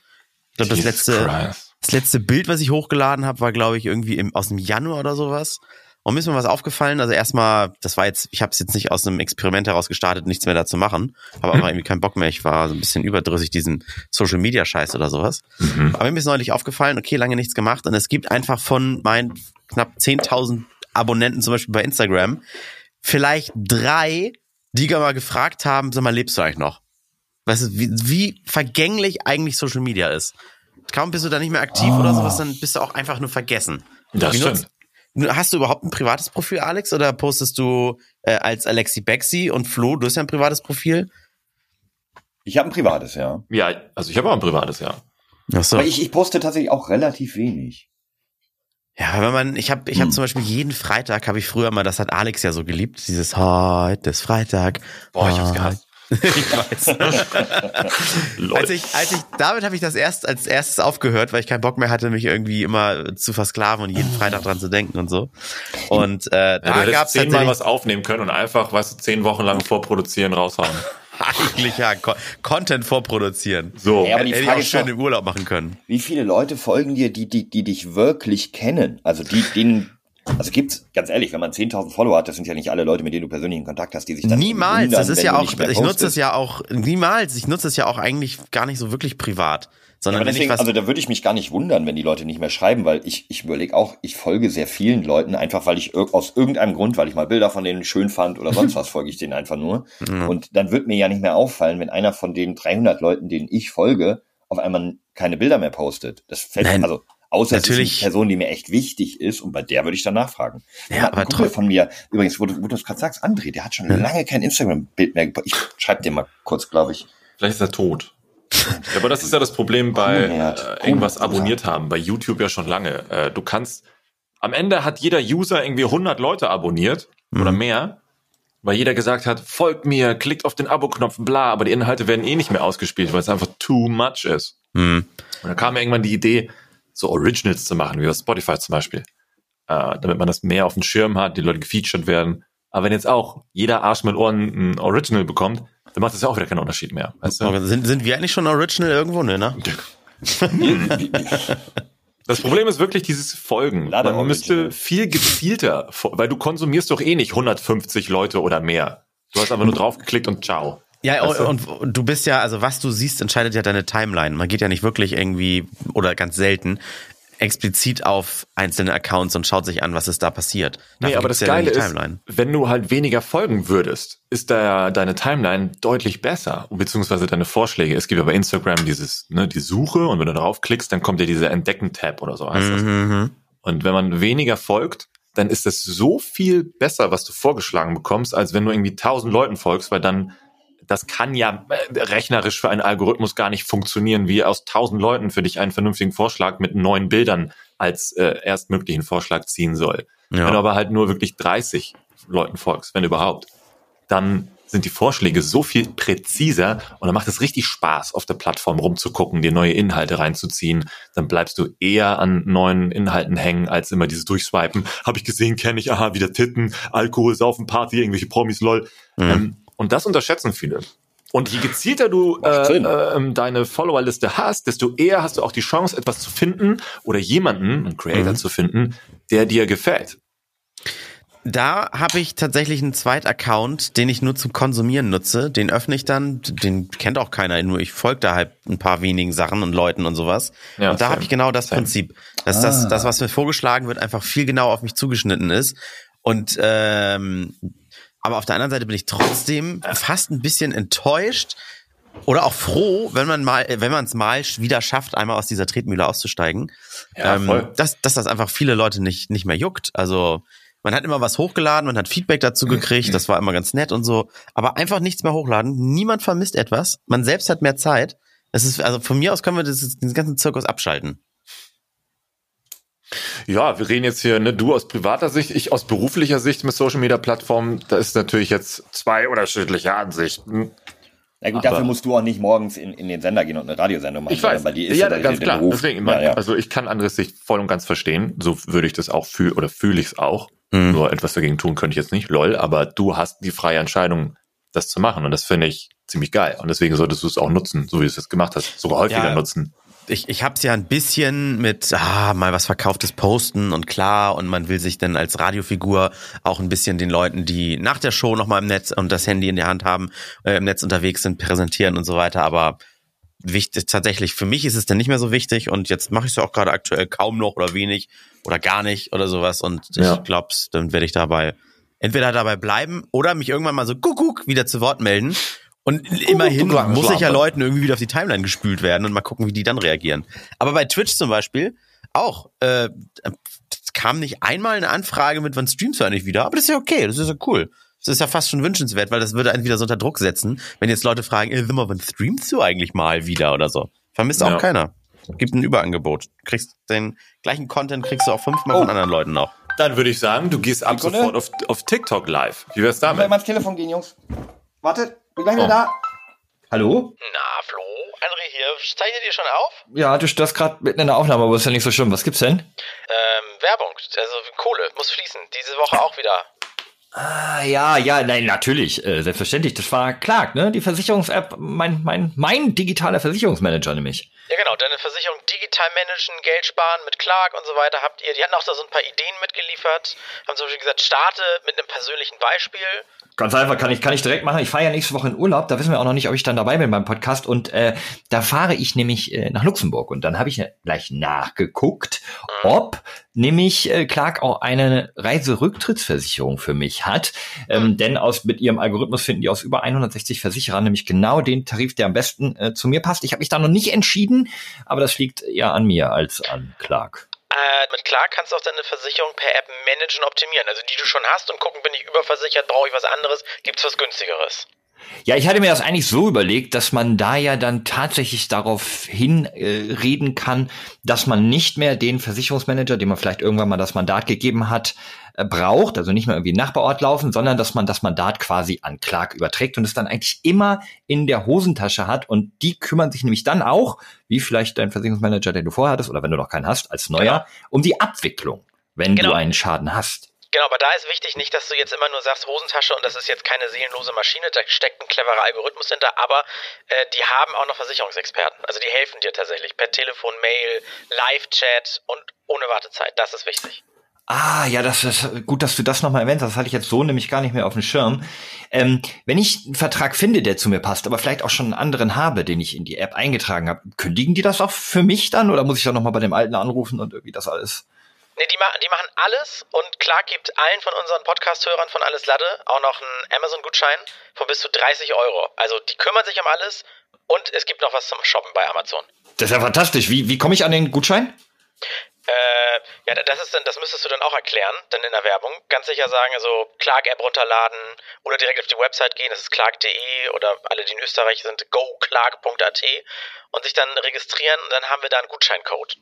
Speaker 1: Ich glaube, das letzte, das letzte Bild, was ich hochgeladen habe, war, glaube ich, irgendwie im, aus dem Januar oder sowas. Und mir ist mir was aufgefallen. Also erstmal, das war jetzt, ich habe es jetzt nicht aus einem Experiment heraus gestartet, nichts mehr da zu machen. Habe aber irgendwie keinen Bock mehr. Ich war so ein bisschen überdrüssig, diesen Social Media Scheiß oder sowas. Mhm. Aber mir ist neulich aufgefallen, okay, lange nichts gemacht. Und es gibt einfach von meinen knapp 10.000 Abonnenten zum Beispiel bei Instagram vielleicht drei, die mal gefragt haben, sag mal, lebst du eigentlich noch? Weißt du, wie, wie vergänglich eigentlich Social Media ist. Kaum bist du da nicht mehr aktiv oh. oder sowas, dann bist du auch einfach nur vergessen.
Speaker 3: Das wie stimmt.
Speaker 1: Nutzt, hast du überhaupt ein privates Profil, Alex, oder postest du äh, als Alexi Bexi und Flo, du hast ja ein privates Profil?
Speaker 2: Ich habe ein privates, ja.
Speaker 3: Ja, also ich habe auch ein privates, ja.
Speaker 2: Ach so. Aber ich, ich poste tatsächlich auch relativ wenig.
Speaker 1: Ja, wenn man, ich habe, ich habe hm. zum Beispiel jeden Freitag habe ich früher mal, das hat Alex ja so geliebt, dieses heute ist Freitag.
Speaker 3: Boah, ich hab's gehasst. ich weiß.
Speaker 1: als ich, als ich, damit habe ich das erst als erstes aufgehört, weil ich keinen Bock mehr hatte, mich irgendwie immer zu versklaven und jeden Freitag dran zu denken und so. Und äh,
Speaker 3: da ja, gab's zehnmal was aufnehmen können und einfach, weißt du, zehn Wochen lang vorproduzieren, raushauen.
Speaker 1: Eigentlich ja, Content vorproduzieren.
Speaker 2: So, ja, aber die
Speaker 1: Hätte Frage ich auch schön im Urlaub machen können.
Speaker 2: Wie viele Leute folgen dir, die, die, die dich wirklich kennen? Also die, denen, also gibt's, ganz ehrlich, wenn man 10.000 Follower hat, das sind ja nicht alle Leute, mit denen du persönlich in Kontakt hast, die sich dann
Speaker 1: Niemals, wundern, das ist ja auch, ich nutze es ja auch, niemals, ich nutze es ja auch eigentlich gar nicht so wirklich privat. Sondern
Speaker 2: ja, deswegen, also da würde ich mich gar nicht wundern, wenn die Leute nicht mehr schreiben, weil ich, ich überlege auch, ich folge sehr vielen Leuten einfach, weil ich aus irgendeinem Grund, weil ich mal Bilder von denen schön fand oder sonst was, folge ich denen einfach nur. Mhm. Und dann wird mir ja nicht mehr auffallen, wenn einer von den 300 Leuten, denen ich folge, auf einmal keine Bilder mehr postet. Das fällt, Nein. also Außer Natürlich. es ist eine Person, die mir echt wichtig ist und bei der würde ich dann nachfragen. Ja, aber Kumpel von mir, übrigens, wo du, wo du es gerade sagst, André, der hat schon ja. lange kein Instagram-Bild mehr. Ich schreib dir mal kurz, glaube ich.
Speaker 3: Vielleicht ist er tot. Ja, aber das ist ja das Problem bei äh, irgendwas abonniert haben, bei YouTube ja schon lange. Äh, du kannst, am Ende hat jeder User irgendwie 100 Leute abonniert mhm. oder mehr, weil jeder gesagt hat, folgt mir, klickt auf den Abo-Knopf, bla, aber die Inhalte werden eh nicht mehr ausgespielt, weil es einfach too much ist. Mhm. Und dann kam irgendwann die Idee, so Originals zu machen, wie bei Spotify zum Beispiel, äh, damit man das mehr auf dem Schirm hat, die Leute gefeatured werden. Aber wenn jetzt auch jeder Arsch mit Ohren ein Original bekommt, dann macht das ja auch wieder keinen Unterschied mehr.
Speaker 1: Weißt du? sind, sind wir eigentlich schon Original irgendwo, ne? ne?
Speaker 3: Das Problem ist wirklich dieses Folgen. Man müsste viel gezielter, weil du konsumierst doch eh nicht 150 Leute oder mehr. Du hast aber nur draufgeklickt und ciao.
Speaker 1: Ja, weißt du? und, und du bist ja, also was du siehst, entscheidet ja deine Timeline. Man geht ja nicht wirklich irgendwie, oder ganz selten, explizit auf einzelne Accounts und schaut sich an, was ist da passiert.
Speaker 3: Dafür nee, aber das ja Geile ist, wenn du halt weniger folgen würdest, ist da deine Timeline deutlich besser, beziehungsweise deine Vorschläge. Es gibt ja bei Instagram dieses, ne, die Suche und wenn du darauf klickst, dann kommt dir dieser Entdecken-Tab oder so heißt das. Mhm. Und wenn man weniger folgt, dann ist es so viel besser, was du vorgeschlagen bekommst, als wenn du irgendwie tausend Leuten folgst, weil dann das kann ja äh, rechnerisch für einen Algorithmus gar nicht funktionieren, wie aus tausend Leuten für dich einen vernünftigen Vorschlag mit neuen Bildern als äh, erstmöglichen Vorschlag ziehen soll. Ja. Wenn du aber halt nur wirklich 30 Leuten folgst, wenn überhaupt, dann sind die Vorschläge so viel präziser und dann macht es richtig Spaß, auf der Plattform rumzugucken, dir neue Inhalte reinzuziehen. Dann bleibst du eher an neuen Inhalten hängen, als immer dieses Durchswipen. Habe ich gesehen, kenne ich, aha, wieder Titten, Alkohol, Saufen, Party, irgendwelche Promis, lol. Mhm. Ähm, und das unterschätzen viele. Und je gezielter du äh, äh, deine Followerliste hast, desto eher hast du auch die Chance, etwas zu finden oder jemanden, einen Creator mhm. zu finden, der dir gefällt.
Speaker 1: Da habe ich tatsächlich einen Zweit-Account, den ich nur zum Konsumieren nutze. Den öffne ich dann, den kennt auch keiner, nur ich folge da halt ein paar wenigen Sachen und Leuten und sowas. Ja, und da habe ich genau das same. Prinzip, dass ah. das, das, was mir vorgeschlagen wird, einfach viel genau auf mich zugeschnitten ist. Und ähm, aber auf der anderen Seite bin ich trotzdem fast ein bisschen enttäuscht oder auch froh, wenn man mal, wenn man es mal wieder schafft, einmal aus dieser Tretmühle auszusteigen, ja, ähm, dass, dass das einfach viele Leute nicht, nicht mehr juckt. Also man hat immer was hochgeladen, man hat Feedback dazu gekriegt, das war immer ganz nett und so, aber einfach nichts mehr hochladen. Niemand vermisst etwas, man selbst hat mehr Zeit. Es ist, also von mir aus können wir das, diesen ganzen Zirkus abschalten.
Speaker 3: Ja, wir reden jetzt hier, ne, du aus privater Sicht, ich aus beruflicher Sicht mit Social Media Plattformen. Da ist natürlich jetzt zwei unterschiedliche Ansichten.
Speaker 2: Na gut, dafür musst du auch nicht morgens in, in den Sender gehen und eine Radiosendung machen.
Speaker 3: Ich weiß, weil die ist ja, ja ganz klar. Deswegen, ja, ja. also ich kann Andres Sicht voll und ganz verstehen. So würde ich das auch fühlen oder fühle ich es auch. Mhm. Nur etwas dagegen tun könnte ich jetzt nicht. Lol, aber du hast die freie Entscheidung, das zu machen. Und das finde ich ziemlich geil. Und deswegen solltest du es auch nutzen, so wie du es jetzt gemacht hast. Sogar häufiger ja, nutzen
Speaker 1: ich, ich habe es ja ein bisschen mit ah, mal was verkauftes posten und klar und man will sich dann als Radiofigur auch ein bisschen den Leuten, die nach der Show noch mal im Netz und das Handy in der Hand haben, äh, im Netz unterwegs sind, präsentieren und so weiter. Aber wichtig tatsächlich für mich ist es dann nicht mehr so wichtig und jetzt mache ich es ja auch gerade aktuell kaum noch oder wenig oder gar nicht oder sowas und ja. ich glaube, dann werde ich dabei entweder dabei bleiben oder mich irgendwann mal so guck wieder zu Wort melden und immerhin muss ich ja Leuten irgendwie wieder auf die Timeline gespült werden und mal gucken, wie die dann reagieren. Aber bei Twitch zum Beispiel auch, äh, kam nicht einmal eine Anfrage mit, wann streamst du eigentlich wieder? Aber das ist ja okay, das ist ja cool. Das ist ja fast schon wünschenswert, weil das würde einen wieder so unter Druck setzen, wenn jetzt Leute fragen, ey, mal, wann streamst du eigentlich mal wieder oder so? Vermisst ja. auch keiner. Gibt ein Überangebot. Kriegst den gleichen Content kriegst du auch fünfmal oh. von anderen Leuten noch.
Speaker 3: Dann würde ich sagen, du gehst ab Sekunde. sofort auf, auf TikTok live. Wie wär's damit? Ich
Speaker 2: mal ans Telefon gehen, Jungs. Wartet. Bin gleich wieder oh. da. Hallo?
Speaker 4: Na, Flo, André hier. Zeichnet ihr schon auf?
Speaker 2: Ja, du störst gerade mitten in der Aufnahme, aber ist ja nicht so schlimm. Was gibt's denn?
Speaker 4: Ähm, Werbung. Also Kohle muss fließen. Diese Woche auch wieder.
Speaker 2: Ah, ja, ja, nein, natürlich, äh, selbstverständlich. Das war Clark, ne? Die Versicherungs-App, mein, mein, mein digitaler Versicherungsmanager nämlich.
Speaker 4: Ja, genau, deine Versicherung digital managen, Geld sparen mit Clark und so weiter habt ihr. Die hatten auch da so ein paar Ideen mitgeliefert. Haben zum Beispiel gesagt, starte mit einem persönlichen Beispiel
Speaker 2: Ganz einfach, kann ich, kann ich direkt machen. Ich fahre ja nächste Woche in Urlaub, da wissen wir auch noch nicht, ob ich dann dabei bin beim Podcast. Und äh, da fahre ich nämlich äh, nach Luxemburg. Und dann habe ich gleich nachgeguckt, ob nämlich äh, Clark auch eine Reiserücktrittsversicherung für mich hat. Ähm, denn aus mit ihrem Algorithmus finden die aus über 160 Versicherern nämlich genau den Tarif, der am besten äh, zu mir passt. Ich habe mich da noch nicht entschieden, aber das liegt eher an mir als an Clark.
Speaker 4: Äh, mit klar kannst du auch deine Versicherung per App managen, optimieren. Also die du schon hast und gucken, bin ich überversichert, brauche ich was anderes, gibt's was günstigeres.
Speaker 2: Ja, ich hatte mir das eigentlich so überlegt, dass man da ja dann tatsächlich darauf hinreden äh, kann, dass man nicht mehr den Versicherungsmanager, dem man vielleicht irgendwann mal das Mandat gegeben hat, äh, braucht, also nicht mehr irgendwie Nachbarort laufen, sondern dass man das Mandat quasi an Clark überträgt und es dann eigentlich immer in der Hosentasche hat und die kümmern sich nämlich dann auch, wie vielleicht dein Versicherungsmanager, den du vorher hattest oder wenn du noch keinen hast, als neuer, genau. um die Abwicklung, wenn genau. du einen Schaden hast.
Speaker 4: Genau, aber da ist wichtig nicht, dass du jetzt immer nur sagst Hosentasche und das ist jetzt keine seelenlose Maschine, da steckt ein cleverer Algorithmus hinter, aber äh, die haben auch noch Versicherungsexperten. Also die helfen dir tatsächlich per Telefon, Mail, Live-Chat und ohne Wartezeit. Das ist wichtig.
Speaker 2: Ah, ja, das ist gut, dass du das nochmal erwähnt hast. Das hatte ich jetzt so nämlich gar nicht mehr auf dem Schirm. Ähm, wenn ich einen Vertrag finde, der zu mir passt, aber vielleicht auch schon einen anderen habe, den ich in die App eingetragen habe, kündigen die das auch für mich dann oder muss ich dann nochmal bei dem alten anrufen und irgendwie das alles?
Speaker 4: Nee, die machen, die machen alles und klar gibt allen von unseren Podcast-Hörern von Alles Lade auch noch einen Amazon-Gutschein von bis zu 30 Euro. Also die kümmern sich um alles und es gibt noch was zum Shoppen bei Amazon.
Speaker 2: Das ist ja fantastisch. Wie, wie komme ich an den Gutschein?
Speaker 4: Äh, ja, das ist dann, das müsstest du dann auch erklären, dann in der Werbung. Ganz sicher sagen, also Clark-App runterladen oder direkt auf die Website gehen, das ist clark.de oder alle, die in Österreich sind, goclark.at und sich dann registrieren und dann haben wir da einen Gutscheincode.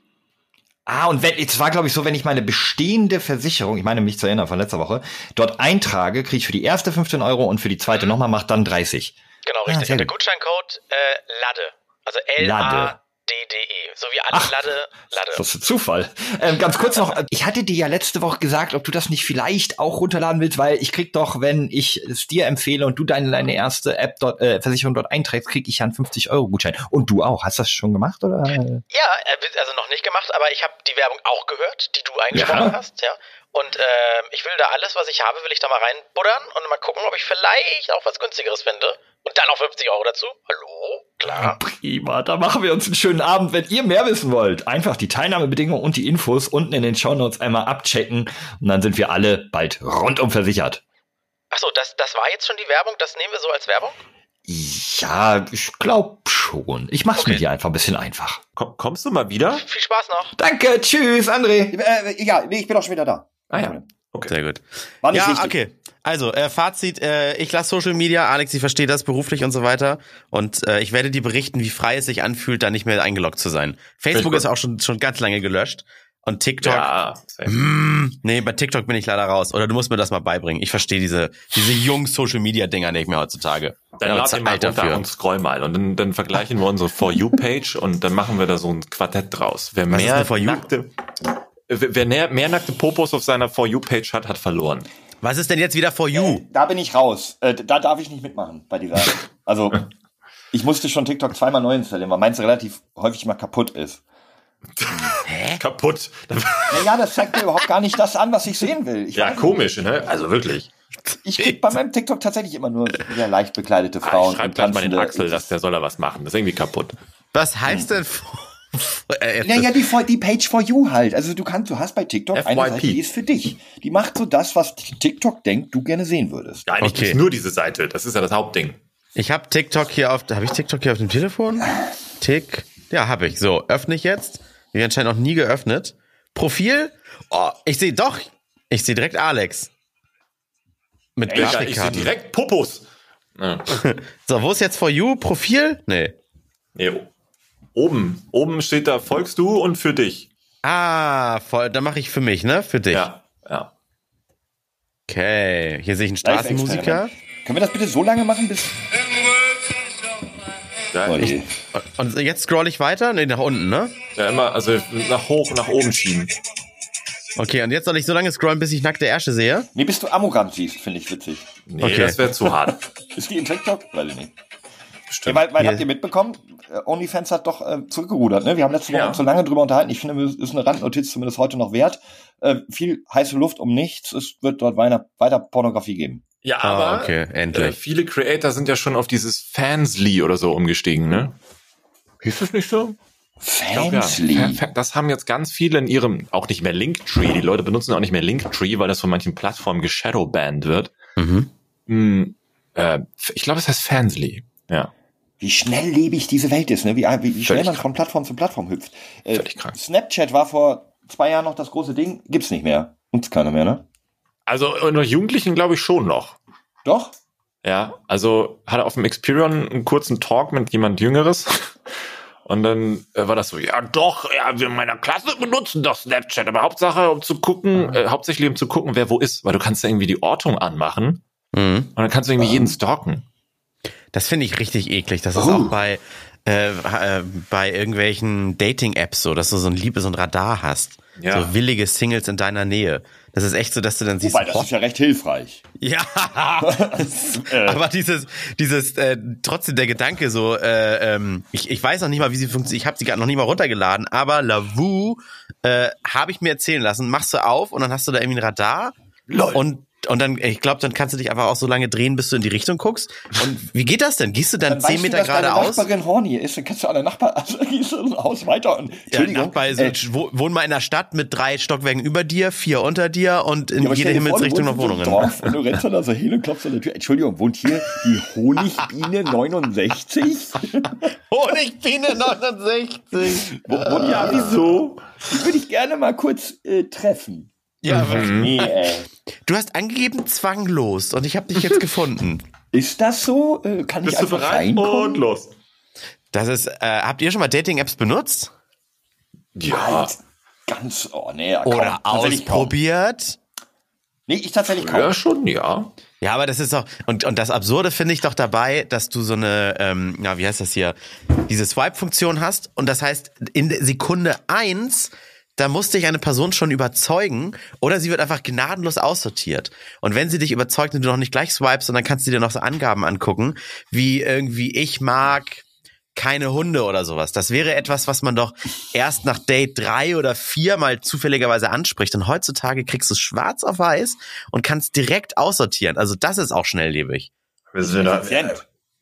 Speaker 2: Ah, und wenn, es war, glaube ich, so, wenn ich meine bestehende Versicherung, ich meine mich zu erinnern von letzter Woche, dort eintrage, kriege ich für die erste 15 Euro und für die zweite nochmal macht dann 30.
Speaker 4: Genau, richtig. Ah, und der Gutscheincode äh, LADE. Also L-A DDE. So wie Ach, Lade, Lade.
Speaker 2: Das ist Zufall. Ähm, ganz kurz noch, ich hatte dir ja letzte Woche gesagt, ob du das nicht vielleicht auch runterladen willst, weil ich krieg doch, wenn ich es dir empfehle und du deine, deine erste App dort, äh, Versicherung dort einträgst, krieg ich ja einen 50 Euro Gutschein. Und du auch. Hast du das schon gemacht oder? Ja,
Speaker 4: äh, also noch nicht gemacht, aber ich habe die Werbung auch gehört, die du eingesprochen ja. hast, ja. Und äh, ich will da alles, was ich habe, will ich da mal reinbuddern und mal gucken, ob ich vielleicht auch was günstigeres finde. Und dann noch 50 Euro dazu. Hallo? Klar.
Speaker 2: Prima, da machen wir uns einen schönen Abend. Wenn ihr mehr wissen wollt, einfach die Teilnahmebedingungen und die Infos unten in den Shownotes einmal abchecken und dann sind wir alle bald rundum versichert.
Speaker 4: Achso, das, das war jetzt schon die Werbung? Das nehmen wir so als Werbung?
Speaker 2: Ja, ich glaube schon. Ich mach's okay. mit dir einfach ein bisschen einfach.
Speaker 3: Komm, kommst du mal wieder?
Speaker 4: Viel Spaß noch.
Speaker 2: Danke, tschüss, André. Äh, ja, nee, ich bin auch schon wieder da.
Speaker 1: Ah ja. Okay. Sehr gut. War nicht ja, wichtig. okay. Also, äh, Fazit, äh, ich lasse Social Media, Alex, ich verstehe das beruflich und so weiter. Und äh, ich werde dir berichten, wie frei es sich anfühlt, da nicht mehr eingeloggt zu sein. Facebook ist auch schon, schon ganz lange gelöscht. Und TikTok, ja, mm, nee, bei TikTok bin ich leider raus. Oder du musst mir das mal beibringen. Ich verstehe diese, diese jungen Social Media Dinger nicht mehr heutzutage.
Speaker 3: Dann lad den mal runter und scroll mal. Und dann, dann vergleichen wir unsere For You Page und dann machen wir da so ein Quartett draus. Wer mehr nackte, wer mehr, mehr nackte Popos auf seiner For You Page hat, hat verloren.
Speaker 1: Was ist denn jetzt wieder For You?
Speaker 2: Äh, da bin ich raus. Äh, da darf ich nicht mitmachen bei dieser. Also, ich musste schon TikTok zweimal neu installieren, weil meins relativ häufig mal kaputt ist.
Speaker 3: Hä? Kaputt.
Speaker 2: Naja, das zeigt mir überhaupt gar nicht das an, was ich sehen will. Ich
Speaker 3: ja, komisch, nicht. ne? Also wirklich.
Speaker 2: Ich krieg bei meinem TikTok tatsächlich immer nur sehr leicht bekleidete Frauen. Ah, ich
Speaker 3: schreib gleich mal den Axel, dass der soll da was machen. Das ist irgendwie kaputt.
Speaker 1: Was heißt denn
Speaker 2: naja, die, die Page for you halt. Also du kannst, du hast bei TikTok FYP. eine Seite, die ist für dich. Die macht so das, was TikTok denkt, du gerne sehen würdest.
Speaker 3: Ja, eigentlich okay. nur diese Seite. Das ist ja das Hauptding.
Speaker 1: Ich habe TikTok hier auf, habe ich TikTok hier auf dem Telefon? Tick, ja, habe ich. So, öffne ich jetzt. Wir anscheinend noch nie geöffnet. Profil? Oh, ich sehe doch. Ich sehe direkt Alex.
Speaker 3: Mit ja, Ich sehe direkt Popos.
Speaker 1: Ja. so, wo ist jetzt For You? Profil? Nee.
Speaker 3: Nee, Oben. Oben steht da, folgst du und für dich.
Speaker 1: Ah, voll, da mache ich für mich, ne? Für dich.
Speaker 3: Ja, ja.
Speaker 1: Okay, hier sehe ich einen Straßenmusiker.
Speaker 2: Können wir das bitte so lange machen, bis.
Speaker 1: Ja, ich, und jetzt scroll ich weiter? Nee, nach unten, ne?
Speaker 3: Ja, immer, also nach hoch, nach oben schieben.
Speaker 1: Okay, und jetzt soll ich so lange scrollen, bis ich nackte Ärsche sehe?
Speaker 2: Nee, bis du Amogram siehst, finde ich witzig.
Speaker 3: Nee, okay. das wäre zu hart.
Speaker 2: Ist die in TikTok? Weiß ich nicht. Stimmt. Ja, weil, weil habt ihr mitbekommen, äh, OnlyFans hat doch äh, zurückgerudert. Ne? Wir haben letzte Woche ja. so lange drüber unterhalten. Ich finde, es ist eine Randnotiz zumindest heute noch wert. Äh, viel heiße Luft um nichts. Es wird dort weiter, weiter Pornografie geben.
Speaker 3: Ja, ah, aber ah, okay, endlich. Äh, viele Creator sind ja schon auf dieses Fansly oder so umgestiegen, ne? Hieß das nicht so?
Speaker 2: Fansly.
Speaker 3: Ja. Das haben jetzt ganz viele in ihrem, auch nicht mehr Linktree. Die Leute benutzen auch nicht mehr Linktree, weil das von manchen Plattformen geshadowbanned wird. Mhm. Hm, äh, ich glaube, es heißt Fansly. Ja
Speaker 2: wie schnelllebig diese Welt ist, ne? wie, wie, wie schnell man von Plattform zu Plattform hüpft. Äh, Völlig krank. Snapchat war vor zwei Jahren noch das große Ding, gibt's nicht mehr. Nutzt keiner mehr, ne?
Speaker 3: Also unter Jugendlichen glaube ich schon noch.
Speaker 2: Doch?
Speaker 3: Ja, also hatte auf dem Experion einen kurzen Talk mit jemand Jüngeres. Und dann äh, war das so, ja doch, ja, wir in meiner Klasse benutzen doch Snapchat, aber Hauptsache, um zu gucken, äh, hauptsächlich um zu gucken, wer wo ist, weil du kannst ja irgendwie die Ortung anmachen mhm. und dann kannst du irgendwie jeden stalken.
Speaker 1: Das finde ich richtig eklig. Das ist oh. auch bei, äh, äh, bei irgendwelchen Dating-Apps so, dass du so ein Liebe, so ein Radar hast. Ja. So willige Singles in deiner Nähe. Das ist echt so, dass du dann siehst.
Speaker 2: Wobei, das ist ja recht hilfreich.
Speaker 1: Ja. aber dieses, dieses, äh, trotzdem der Gedanke so, äh, ähm, ich, ich weiß noch nicht mal, wie sie funktioniert. Ich habe sie gerade noch nie mal runtergeladen, aber Lavu äh, habe ich mir erzählen lassen. Machst du auf und dann hast du da irgendwie ein Radar. Lol. Und und dann, ich glaube, dann kannst du dich einfach auch so lange drehen, bis du in die Richtung guckst. Und wie geht das denn? Gehst du dann, dann zehn Meter geradeaus?
Speaker 2: Wenn Nachbarin horny ist, dann kannst du an der Nachbar, also du Haus weiter und,
Speaker 1: Entschuldigung. Ja, Nachbar, also, wohn mal in einer Stadt mit drei Stockwerken über dir, vier unter dir und in ja, jede Himmelsrichtung noch Wohnungen.
Speaker 2: Dorf, und du rennst dann da so hin und klopfst an der Tür. Entschuldigung, wohnt hier die Honigbiene 69?
Speaker 1: Honigbiene 69?
Speaker 2: Wo, wo, ja, wieso? Die würde ich gerne mal kurz äh, treffen.
Speaker 1: Ja, mhm. nee, ey. Du hast angegeben zwanglos und ich habe dich jetzt gefunden.
Speaker 2: Ist das so? Äh, kann Bist ich einfach du bereit? reinkommen? Und los.
Speaker 1: Das ist, äh, habt ihr schon mal Dating-Apps benutzt?
Speaker 3: Ja.
Speaker 2: ganz, oh nee.
Speaker 1: Kaum, Oder ausprobiert.
Speaker 2: Nee, ich tatsächlich
Speaker 3: kaum. Ja, schon, ja.
Speaker 1: Ja, aber das ist doch, und, und das Absurde finde ich doch dabei, dass du so eine, ähm, ja, wie heißt das hier, diese Swipe-Funktion hast. Und das heißt, in Sekunde eins da musste ich eine Person schon überzeugen oder sie wird einfach gnadenlos aussortiert. Und wenn sie dich überzeugt und du noch nicht gleich swipest, dann kannst du dir noch so Angaben angucken, wie irgendwie ich mag keine Hunde oder sowas. Das wäre etwas, was man doch erst nach Date drei oder vier mal zufälligerweise anspricht. Und heutzutage kriegst du es schwarz auf weiß und kannst direkt aussortieren. Also das ist auch schnelllebig.
Speaker 3: Wir sind da,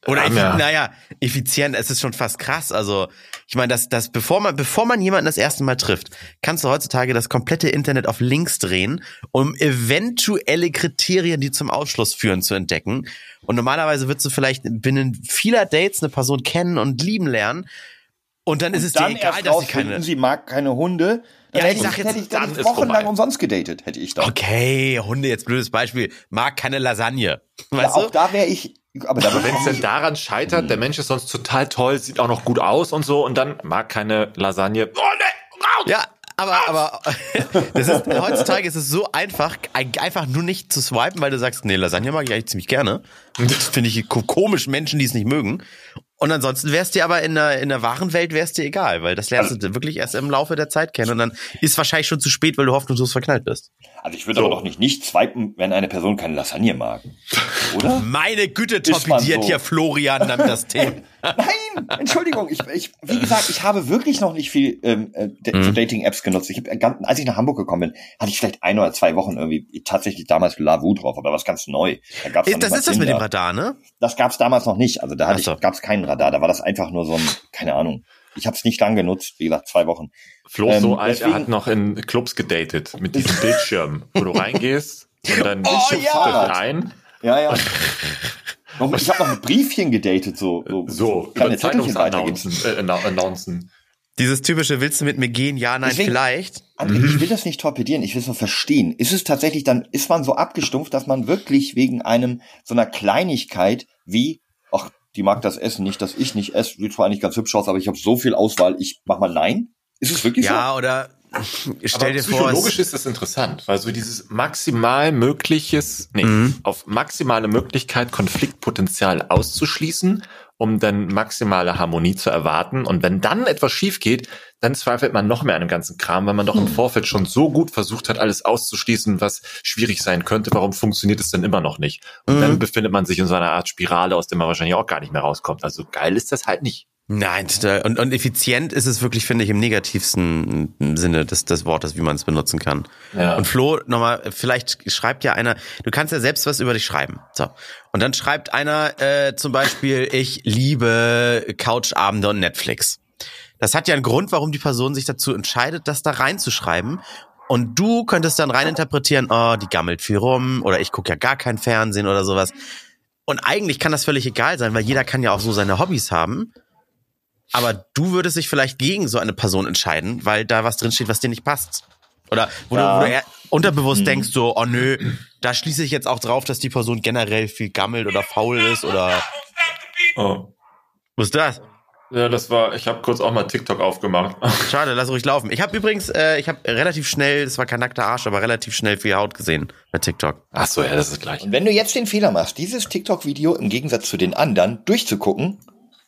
Speaker 1: oder ja, ja. naja, effizient, es ist schon fast krass. Also, ich meine, dass, dass bevor man, bevor man jemanden das erste Mal trifft, kannst du heutzutage das komplette Internet auf links drehen, um eventuelle Kriterien, die zum Ausschluss führen, zu entdecken. Und normalerweise würdest du vielleicht binnen vieler Dates eine Person kennen und lieben lernen. Und dann und ist es
Speaker 2: dann
Speaker 1: dir egal,
Speaker 2: dass sie keine. Sie mag keine Hunde. Dann ja, hätte ich, sag jetzt, hätte ich, dann wochenlang umsonst gedatet, hätte ich da.
Speaker 1: Okay, Hunde, jetzt blödes Beispiel. Mag keine Lasagne.
Speaker 2: Weißt ja, du? auch da wäre ich
Speaker 3: aber, aber wenn es denn daran scheitert, der Mensch ist sonst total toll, sieht auch noch gut aus und so und dann mag keine Lasagne. Oh
Speaker 1: ne, raus! Ja, aber, aber das ist, heutzutage ist es so einfach, einfach nur nicht zu swipen, weil du sagst, nee, Lasagne mag ich eigentlich ziemlich gerne. Das finde ich komisch, Menschen, die es nicht mögen. Und ansonsten wär's dir aber in der, in der wahren Welt wär's dir egal, weil das lernst also, du wirklich erst im Laufe der Zeit kennen und dann ist wahrscheinlich schon zu spät, weil du hoffnungslos verknallt bist.
Speaker 2: Also ich würde so. aber doch nicht nicht swipen, wenn eine Person keine Lasagne mag. Oder?
Speaker 1: Meine Güte, torpediert so. hier Florian damit das Thema.
Speaker 2: Nein, Entschuldigung, ich, ich, wie gesagt, ich habe wirklich noch nicht viel ähm, äh, mhm. Dating-Apps genutzt. Ich hab, äh, als ich nach Hamburg gekommen bin, hatte ich vielleicht ein oder zwei Wochen irgendwie tatsächlich damals Lavu drauf, aber was ganz neu.
Speaker 1: Da gab's ist, das ist das mit dem Radar, ne?
Speaker 2: Das gab's damals noch nicht. Also da hatte so. ich, gab's keinen Radar. Da war das einfach nur so ein, keine Ahnung. Ich habe es nicht lang genutzt, wie gesagt, zwei Wochen.
Speaker 3: Flo ähm, so alt, deswegen, er hat noch in Clubs gedatet mit diesem Bildschirm, wo du reingehst und dann oh, ja. rein.
Speaker 2: Ja, ja. ich habe noch mit Briefchen gedatet, so, so,
Speaker 3: so kleine Zettelchen weitergeben. Äh, announcen.
Speaker 1: Dieses typische, willst du mit mir gehen? Ja, nein, Deswegen, vielleicht.
Speaker 2: André, mhm. ich will das nicht torpedieren, ich will es nur verstehen. Ist es tatsächlich dann, ist man so abgestumpft, dass man wirklich wegen einem, so einer Kleinigkeit wie, ach, die mag das Essen nicht, dass ich nicht esse, sieht zwar eigentlich ganz hübsch aus, aber ich habe so viel Auswahl, ich mach mal nein? Ist es wirklich
Speaker 1: ja,
Speaker 2: so?
Speaker 1: Ja, oder
Speaker 3: Stell Aber dir psychologisch vor, ist das interessant, weil so dieses maximal mögliches, nee, mhm. auf maximale Möglichkeit Konfliktpotenzial auszuschließen, um dann maximale Harmonie zu erwarten. Und wenn dann etwas schief geht, dann zweifelt man noch mehr an dem ganzen Kram, weil man doch im mhm. Vorfeld schon so gut versucht hat, alles auszuschließen, was schwierig sein könnte. Warum funktioniert es denn immer noch nicht? Und mhm. dann befindet man sich in so einer Art Spirale, aus der man wahrscheinlich auch gar nicht mehr rauskommt. Also geil ist das halt nicht.
Speaker 1: Nein, und, und effizient ist es wirklich, finde ich, im negativsten Sinne des, des Wortes, wie man es benutzen kann. Ja. Und Flo, nochmal, vielleicht schreibt ja einer, du kannst ja selbst was über dich schreiben. So. Und dann schreibt einer äh, zum Beispiel, ich liebe Couchabende und Netflix. Das hat ja einen Grund, warum die Person sich dazu entscheidet, das da reinzuschreiben. Und du könntest dann reininterpretieren, oh, die gammelt viel rum oder ich gucke ja gar kein Fernsehen oder sowas. Und eigentlich kann das völlig egal sein, weil jeder kann ja auch so seine Hobbys haben. Aber du würdest dich vielleicht gegen so eine Person entscheiden, weil da was drinsteht, was dir nicht passt. Oder wo, ja. du, wo du eher unterbewusst hm. denkst so, oh nö, da schließe ich jetzt auch drauf, dass die Person generell viel gammelt oder faul ist oder. Oh. Was ist das?
Speaker 3: Ja, das war, ich habe kurz auch mal TikTok aufgemacht.
Speaker 1: Schade, lass ruhig laufen. Ich habe übrigens, äh, ich habe relativ schnell, das war kein nackter Arsch, aber relativ schnell viel Haut gesehen bei TikTok.
Speaker 3: Ach so, ja, das ist gleich.
Speaker 2: Und wenn du jetzt den Fehler machst, dieses TikTok-Video im Gegensatz zu den anderen durchzugucken,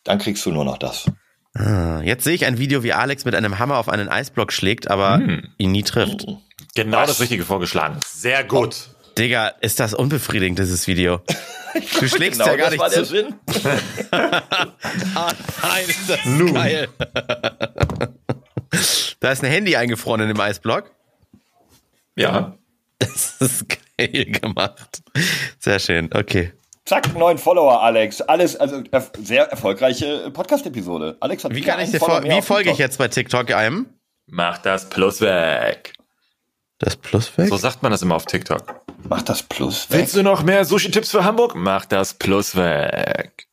Speaker 2: dann kriegst du nur noch das.
Speaker 1: Ah, jetzt sehe ich ein Video, wie Alex mit einem Hammer auf einen Eisblock schlägt, aber hm. ihn nie trifft.
Speaker 3: Genau Was? das Richtige vorgeschlagen. Sehr gut.
Speaker 1: Oh, Digga, ist das unbefriedigend, dieses Video. Du schlägst genau, ja gar nicht zu. Sinn. ah, nein, ist das Nun. geil. da ist ein Handy eingefroren in dem Eisblock.
Speaker 3: Ja.
Speaker 1: Das ist geil gemacht. Sehr schön, okay.
Speaker 2: Zack, neun Follower, Alex. Alles, also sehr erfolgreiche Podcast-Episode. Alex hat
Speaker 1: Wie kann ich dir fol Wie folge ich jetzt bei TikTok einem?
Speaker 3: Mach das Plus weg.
Speaker 1: Das Plus weg?
Speaker 3: So sagt man das immer auf TikTok.
Speaker 2: Mach das Plus weg.
Speaker 3: Willst du noch mehr Sushi-Tipps für Hamburg? Mach das Plus weg.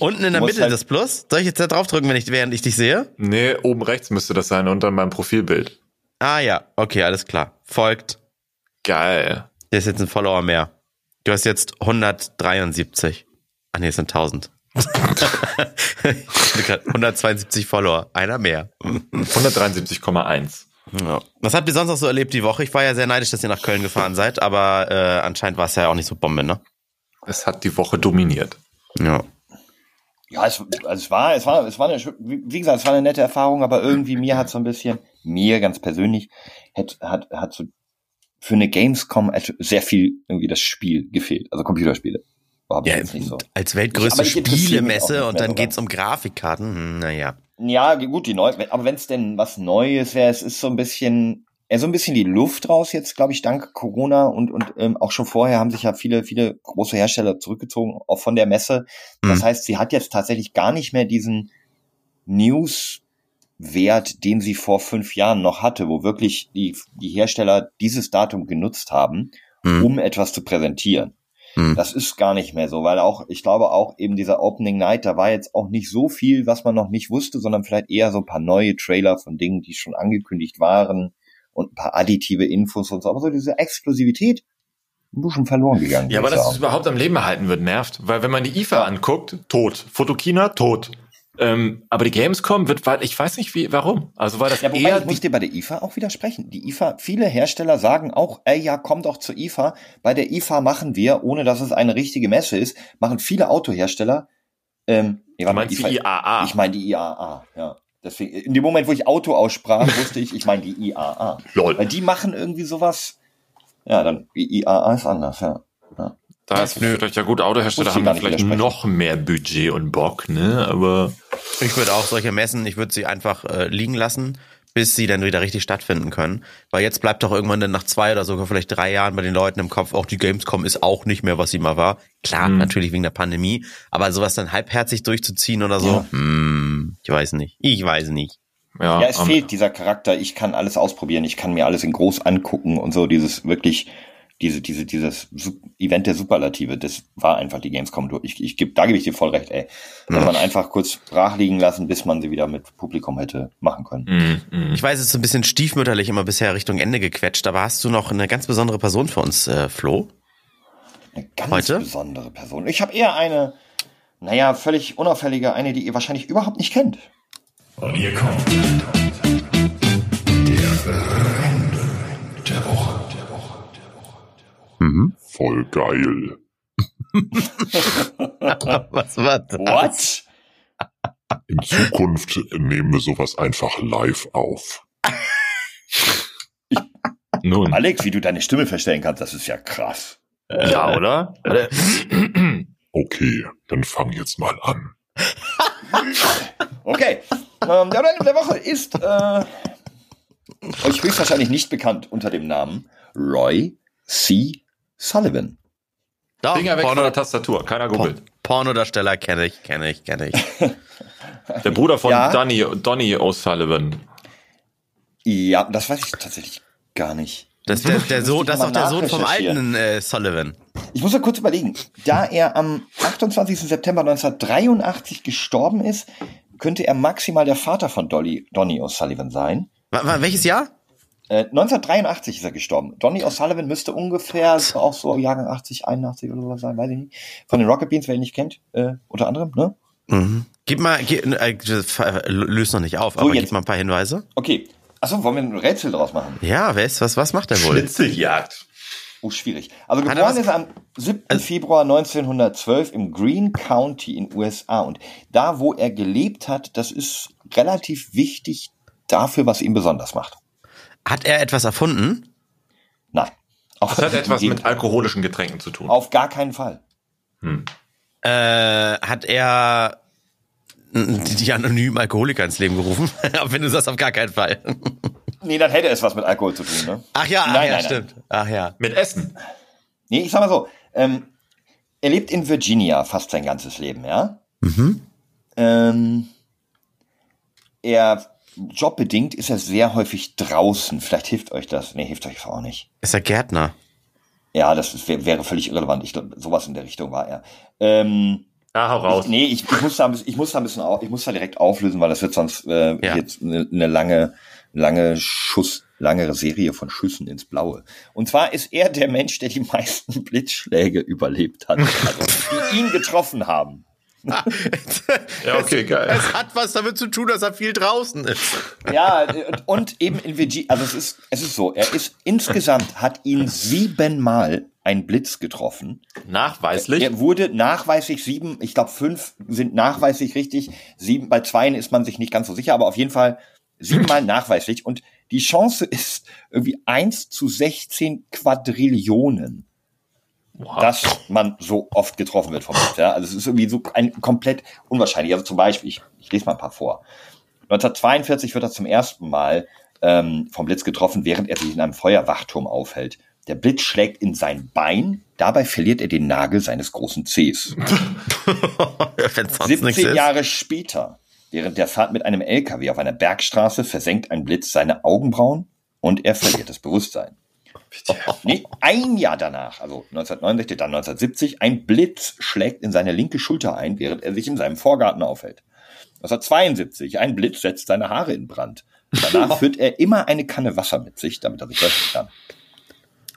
Speaker 1: Unten in der Mitte halt das Plus? Soll ich jetzt da drauf drücken, wenn ich, während ich dich sehe?
Speaker 3: Nee, oben rechts müsste das sein, unter meinem Profilbild.
Speaker 1: Ah ja, okay, alles klar. Folgt.
Speaker 3: Geil.
Speaker 1: Der ist jetzt ein Follower mehr. Du hast jetzt 173. Ah nee, es sind 1000. 172 Follower, einer mehr.
Speaker 3: 173,1.
Speaker 1: Ja. Was habt ihr sonst noch so erlebt die Woche? Ich war ja sehr neidisch, dass ihr nach Köln gefahren seid, aber äh, anscheinend war es ja auch nicht so Bombe, ne?
Speaker 3: Es hat die Woche dominiert.
Speaker 1: Ja.
Speaker 2: Ja, es, also es war, es war, es war eine, wie gesagt, es war eine nette Erfahrung, aber irgendwie mir hat so ein bisschen, mir ganz persönlich, hat, hat, hat so für eine Gamescom sehr viel irgendwie das Spiel gefehlt, also Computerspiele.
Speaker 1: Ja, so. als weltgrößte ich, Spielemesse und dann geht's um Grafikkarten, hm, naja.
Speaker 2: Ja, gut, die neu, aber wenn es denn was Neues wäre, es ist so ein bisschen, ja, so ein bisschen die Luft raus jetzt, glaube ich, dank Corona und und ähm, auch schon vorher haben sich ja viele viele große Hersteller zurückgezogen, auch von der Messe. Das mhm. heißt, sie hat jetzt tatsächlich gar nicht mehr diesen News-Wert, den sie vor fünf Jahren noch hatte, wo wirklich die die Hersteller dieses Datum genutzt haben, mhm. um etwas zu präsentieren. Hm. Das ist gar nicht mehr so, weil auch, ich glaube auch eben dieser Opening Night, da war jetzt auch nicht so viel, was man noch nicht wusste, sondern vielleicht eher so ein paar neue Trailer von Dingen, die schon angekündigt waren und ein paar additive Infos und so. Aber so diese Exklusivität, ein bisschen verloren gegangen.
Speaker 3: Ja, aber dass es überhaupt am Leben erhalten wird, nervt. Weil wenn man die IFA ja. anguckt, tot. Fotokina, tot. Ähm, aber die Gamescom wird, weil ich weiß nicht wie, warum. Also war das
Speaker 2: ja, eher. Ich muss dir bei der IFA auch widersprechen. Die IFA, viele Hersteller sagen auch, ey, ja, komm doch zur IFA. Bei der IFA machen wir, ohne dass es eine richtige Messe ist, machen viele Autohersteller. Ähm,
Speaker 3: ich meine die IAA.
Speaker 2: Ich meine die IAA, ja. Deswegen, in dem Moment, wo ich Auto aussprach, wusste ich, ich meine die IAA. Lol. Weil die machen irgendwie sowas. Ja, dann die IAA ist anders, ja. ja.
Speaker 3: Da ist vielleicht ja gut, Autohersteller haben vielleicht noch mehr Budget und Bock, ne? Aber
Speaker 1: ich würde auch solche Messen, ich würde sie einfach äh, liegen lassen, bis sie dann wieder richtig stattfinden können. Weil jetzt bleibt doch irgendwann dann nach zwei oder sogar vielleicht drei Jahren bei den Leuten im Kopf, auch die Gamescom ist auch nicht mehr, was sie mal war. Klar, mhm. natürlich wegen der Pandemie, aber sowas dann halbherzig durchzuziehen oder so, ja. hm, ich weiß nicht. Ich weiß nicht.
Speaker 2: Ja, ja es um, fehlt dieser Charakter, ich kann alles ausprobieren, ich kann mir alles in groß angucken und so, dieses wirklich diese, diese, dieses Event der Superlative, das war einfach die Gamescom. Ich, ich geb, da gebe ich dir voll recht, ey. Dass man einfach kurz brach liegen lassen, bis man sie wieder mit Publikum hätte machen können.
Speaker 1: Mm, mm. Ich weiß, es ist ein bisschen stiefmütterlich immer bisher Richtung Ende gequetscht, aber hast du noch eine ganz besondere Person für uns, äh, Flo?
Speaker 2: Eine ganz Heute? besondere Person. Ich habe eher eine, naja, völlig unauffällige, eine, die ihr wahrscheinlich überhaupt nicht kennt. Und hier kommt
Speaker 5: der Mhm. Voll geil.
Speaker 1: Was war das? What?
Speaker 5: In Zukunft nehmen wir sowas einfach live auf.
Speaker 2: Nun. Alex, wie du deine Stimme verstellen kannst, das ist ja krass.
Speaker 3: Ja, oder?
Speaker 5: okay, dann fang jetzt mal an.
Speaker 2: okay. Ähm, der Random der Woche ist äh, euch höchstwahrscheinlich nicht bekannt unter dem Namen Roy C. Sullivan.
Speaker 3: Doch, Finger weg Porno, von der Tastatur, keiner googelt.
Speaker 1: Pornodarsteller kenne ich, kenne ich, kenne ich.
Speaker 3: der Bruder von ja. Donny, Donny O'Sullivan.
Speaker 2: Ja, das weiß ich tatsächlich gar nicht.
Speaker 1: Das, der, der so, das ist auch der Sohn vom alten äh, Sullivan.
Speaker 2: Ich muss mal kurz überlegen. Da er am 28. September 1983 gestorben ist, könnte er maximal der Vater von Dolly, Donny O'Sullivan sein.
Speaker 1: Welches Jahr?
Speaker 2: 1983 äh, ist er gestorben. Donny O'Sullivan müsste ungefähr auch so Jahrgang 80, 81 oder sowas sein, weiß ich nicht. Von den Rocket Beans, wer ihn nicht kennt, äh, unter anderem, ne?
Speaker 1: Mhm. Gib mal, gib, äh, löst noch nicht auf, so, aber jetzt. gib mal ein paar Hinweise.
Speaker 2: Okay. Achso, wollen wir ein Rätsel draus machen?
Speaker 1: Ja, wer ist, was, was macht er wohl?
Speaker 3: Schnitzeljagd.
Speaker 2: Oh, schwierig. Also geboren ist er am 7. Also, Februar 1912 im Green County in USA. Und da, wo er gelebt hat, das ist relativ wichtig dafür, was ihn besonders macht.
Speaker 1: Hat er etwas erfunden?
Speaker 2: Nein.
Speaker 3: Auf das hat etwas mit alkoholischen Getränken zu tun.
Speaker 2: Auf gar keinen Fall.
Speaker 1: Hm. Äh, hat er die anonymen Alkoholiker ins Leben gerufen? Wenn du sagst, auf gar keinen Fall.
Speaker 2: nee, dann hätte es was mit Alkohol zu tun, ne?
Speaker 1: Ach ja, ach nein, ja, nein, stimmt. Nein. Ach ja.
Speaker 3: Mit Essen.
Speaker 2: Nee, ich sag mal so, ähm, er lebt in Virginia fast sein ganzes Leben, ja? Mhm. Ähm, er jobbedingt ist er sehr häufig draußen. Vielleicht hilft euch das. Nee, hilft euch auch nicht.
Speaker 1: Ist er Gärtner?
Speaker 2: Ja, das ist, wäre völlig irrelevant. Ich glaube, sowas in der Richtung war er. Ähm,
Speaker 3: Ah, hau raus.
Speaker 2: Ich, nee, ich, ich muss da ein bisschen, ich muss da ein bisschen, ich muss da direkt auflösen, weil das wird sonst äh, ja. jetzt eine, eine lange, lange Schuss, langere Serie von Schüssen ins Blaue. Und zwar ist er der Mensch, der die meisten Blitzschläge überlebt hat, also, die ihn getroffen haben.
Speaker 1: Ja, okay, geil. Es hat was damit zu tun, dass er viel draußen ist.
Speaker 2: Ja, und eben in Virginia, also es ist, es ist so, er ist insgesamt, hat ihn siebenmal ein Blitz getroffen.
Speaker 3: Nachweislich?
Speaker 2: Er wurde nachweislich sieben, ich glaube fünf sind nachweislich richtig, sieben, bei zweien ist man sich nicht ganz so sicher, aber auf jeden Fall siebenmal nachweislich und die Chance ist irgendwie eins zu 16 Quadrillionen wow. dass man so oft getroffen wird vom Blitz. Ja? Also es ist irgendwie so ein komplett unwahrscheinlich. Also zum Beispiel, ich, ich lese mal ein paar vor. 1942 wird er zum ersten Mal ähm, vom Blitz getroffen, während er sich in einem Feuerwachturm aufhält. Der Blitz schlägt in sein Bein, dabei verliert er den Nagel seines großen Zehs. 17 Jahre später, während der Fahrt mit einem LKW auf einer Bergstraße, versenkt ein Blitz seine Augenbrauen und er verliert das Bewusstsein. Nee, ein Jahr danach, also 1969, dann 1970, ein Blitz schlägt in seine linke Schulter ein, während er sich in seinem Vorgarten aufhält. 1972, ein Blitz setzt seine Haare in Brand. Danach führt er immer eine Kanne Wasser mit sich, damit er sich löschen kann.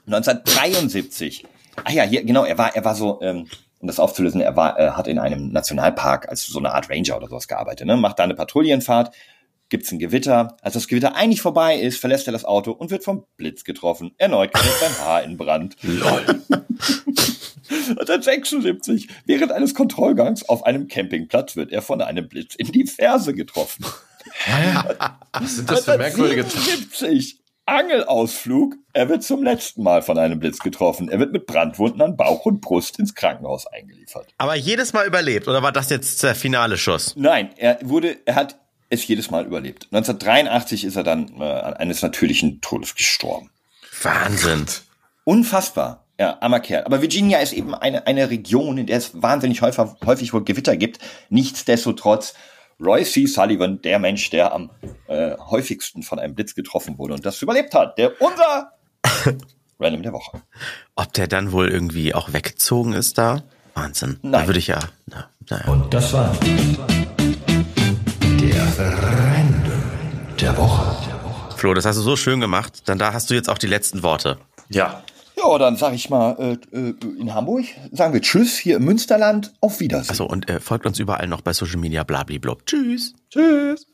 Speaker 2: 1973, ah ja, hier, genau, er war, er war so, ähm, um das aufzulösen, er war, er hat in einem Nationalpark als so eine Art Ranger oder sowas gearbeitet, ne? macht da eine Patrouillenfahrt gibt's ein Gewitter. Als das Gewitter eigentlich vorbei ist, verlässt er das Auto und wird vom Blitz getroffen. Erneut gerät sein Haar in Brand. Lol. 1976, während eines Kontrollgangs auf einem Campingplatz wird er von einem Blitz in die Ferse getroffen.
Speaker 3: Hä? Was sind das für merkwürdige
Speaker 2: 1977, Angelausflug. Er wird zum letzten Mal von einem Blitz getroffen. Er wird mit Brandwunden an Bauch und Brust ins Krankenhaus eingeliefert.
Speaker 1: Aber jedes Mal überlebt, oder war das jetzt der finale Schuss?
Speaker 2: Nein, er wurde, er hat es jedes Mal überlebt. 1983 ist er dann äh, eines natürlichen Todes gestorben.
Speaker 1: Wahnsinn.
Speaker 2: Unfassbar. Ja, armer Kerl. Aber Virginia ist eben eine, eine Region, in der es wahnsinnig häufig, häufig wohl Gewitter gibt. Nichtsdestotrotz, Roy C. Sullivan, der Mensch, der am äh, häufigsten von einem Blitz getroffen wurde und das überlebt hat, der unser Random der Woche.
Speaker 1: Ob der dann wohl irgendwie auch weggezogen ist da? Wahnsinn. Nein. Da würde ich ja. Na,
Speaker 2: naja. Und das war Random der Woche.
Speaker 1: Flo, das hast du so schön gemacht. Dann da hast du jetzt auch die letzten Worte.
Speaker 2: Ja. Ja, dann sage ich mal äh, äh, in Hamburg, sagen wir Tschüss, hier im Münsterland, auf Wiedersehen.
Speaker 1: Achso, und äh, folgt uns überall noch bei Social Media, blablablub. Tschüss.
Speaker 2: Tschüss.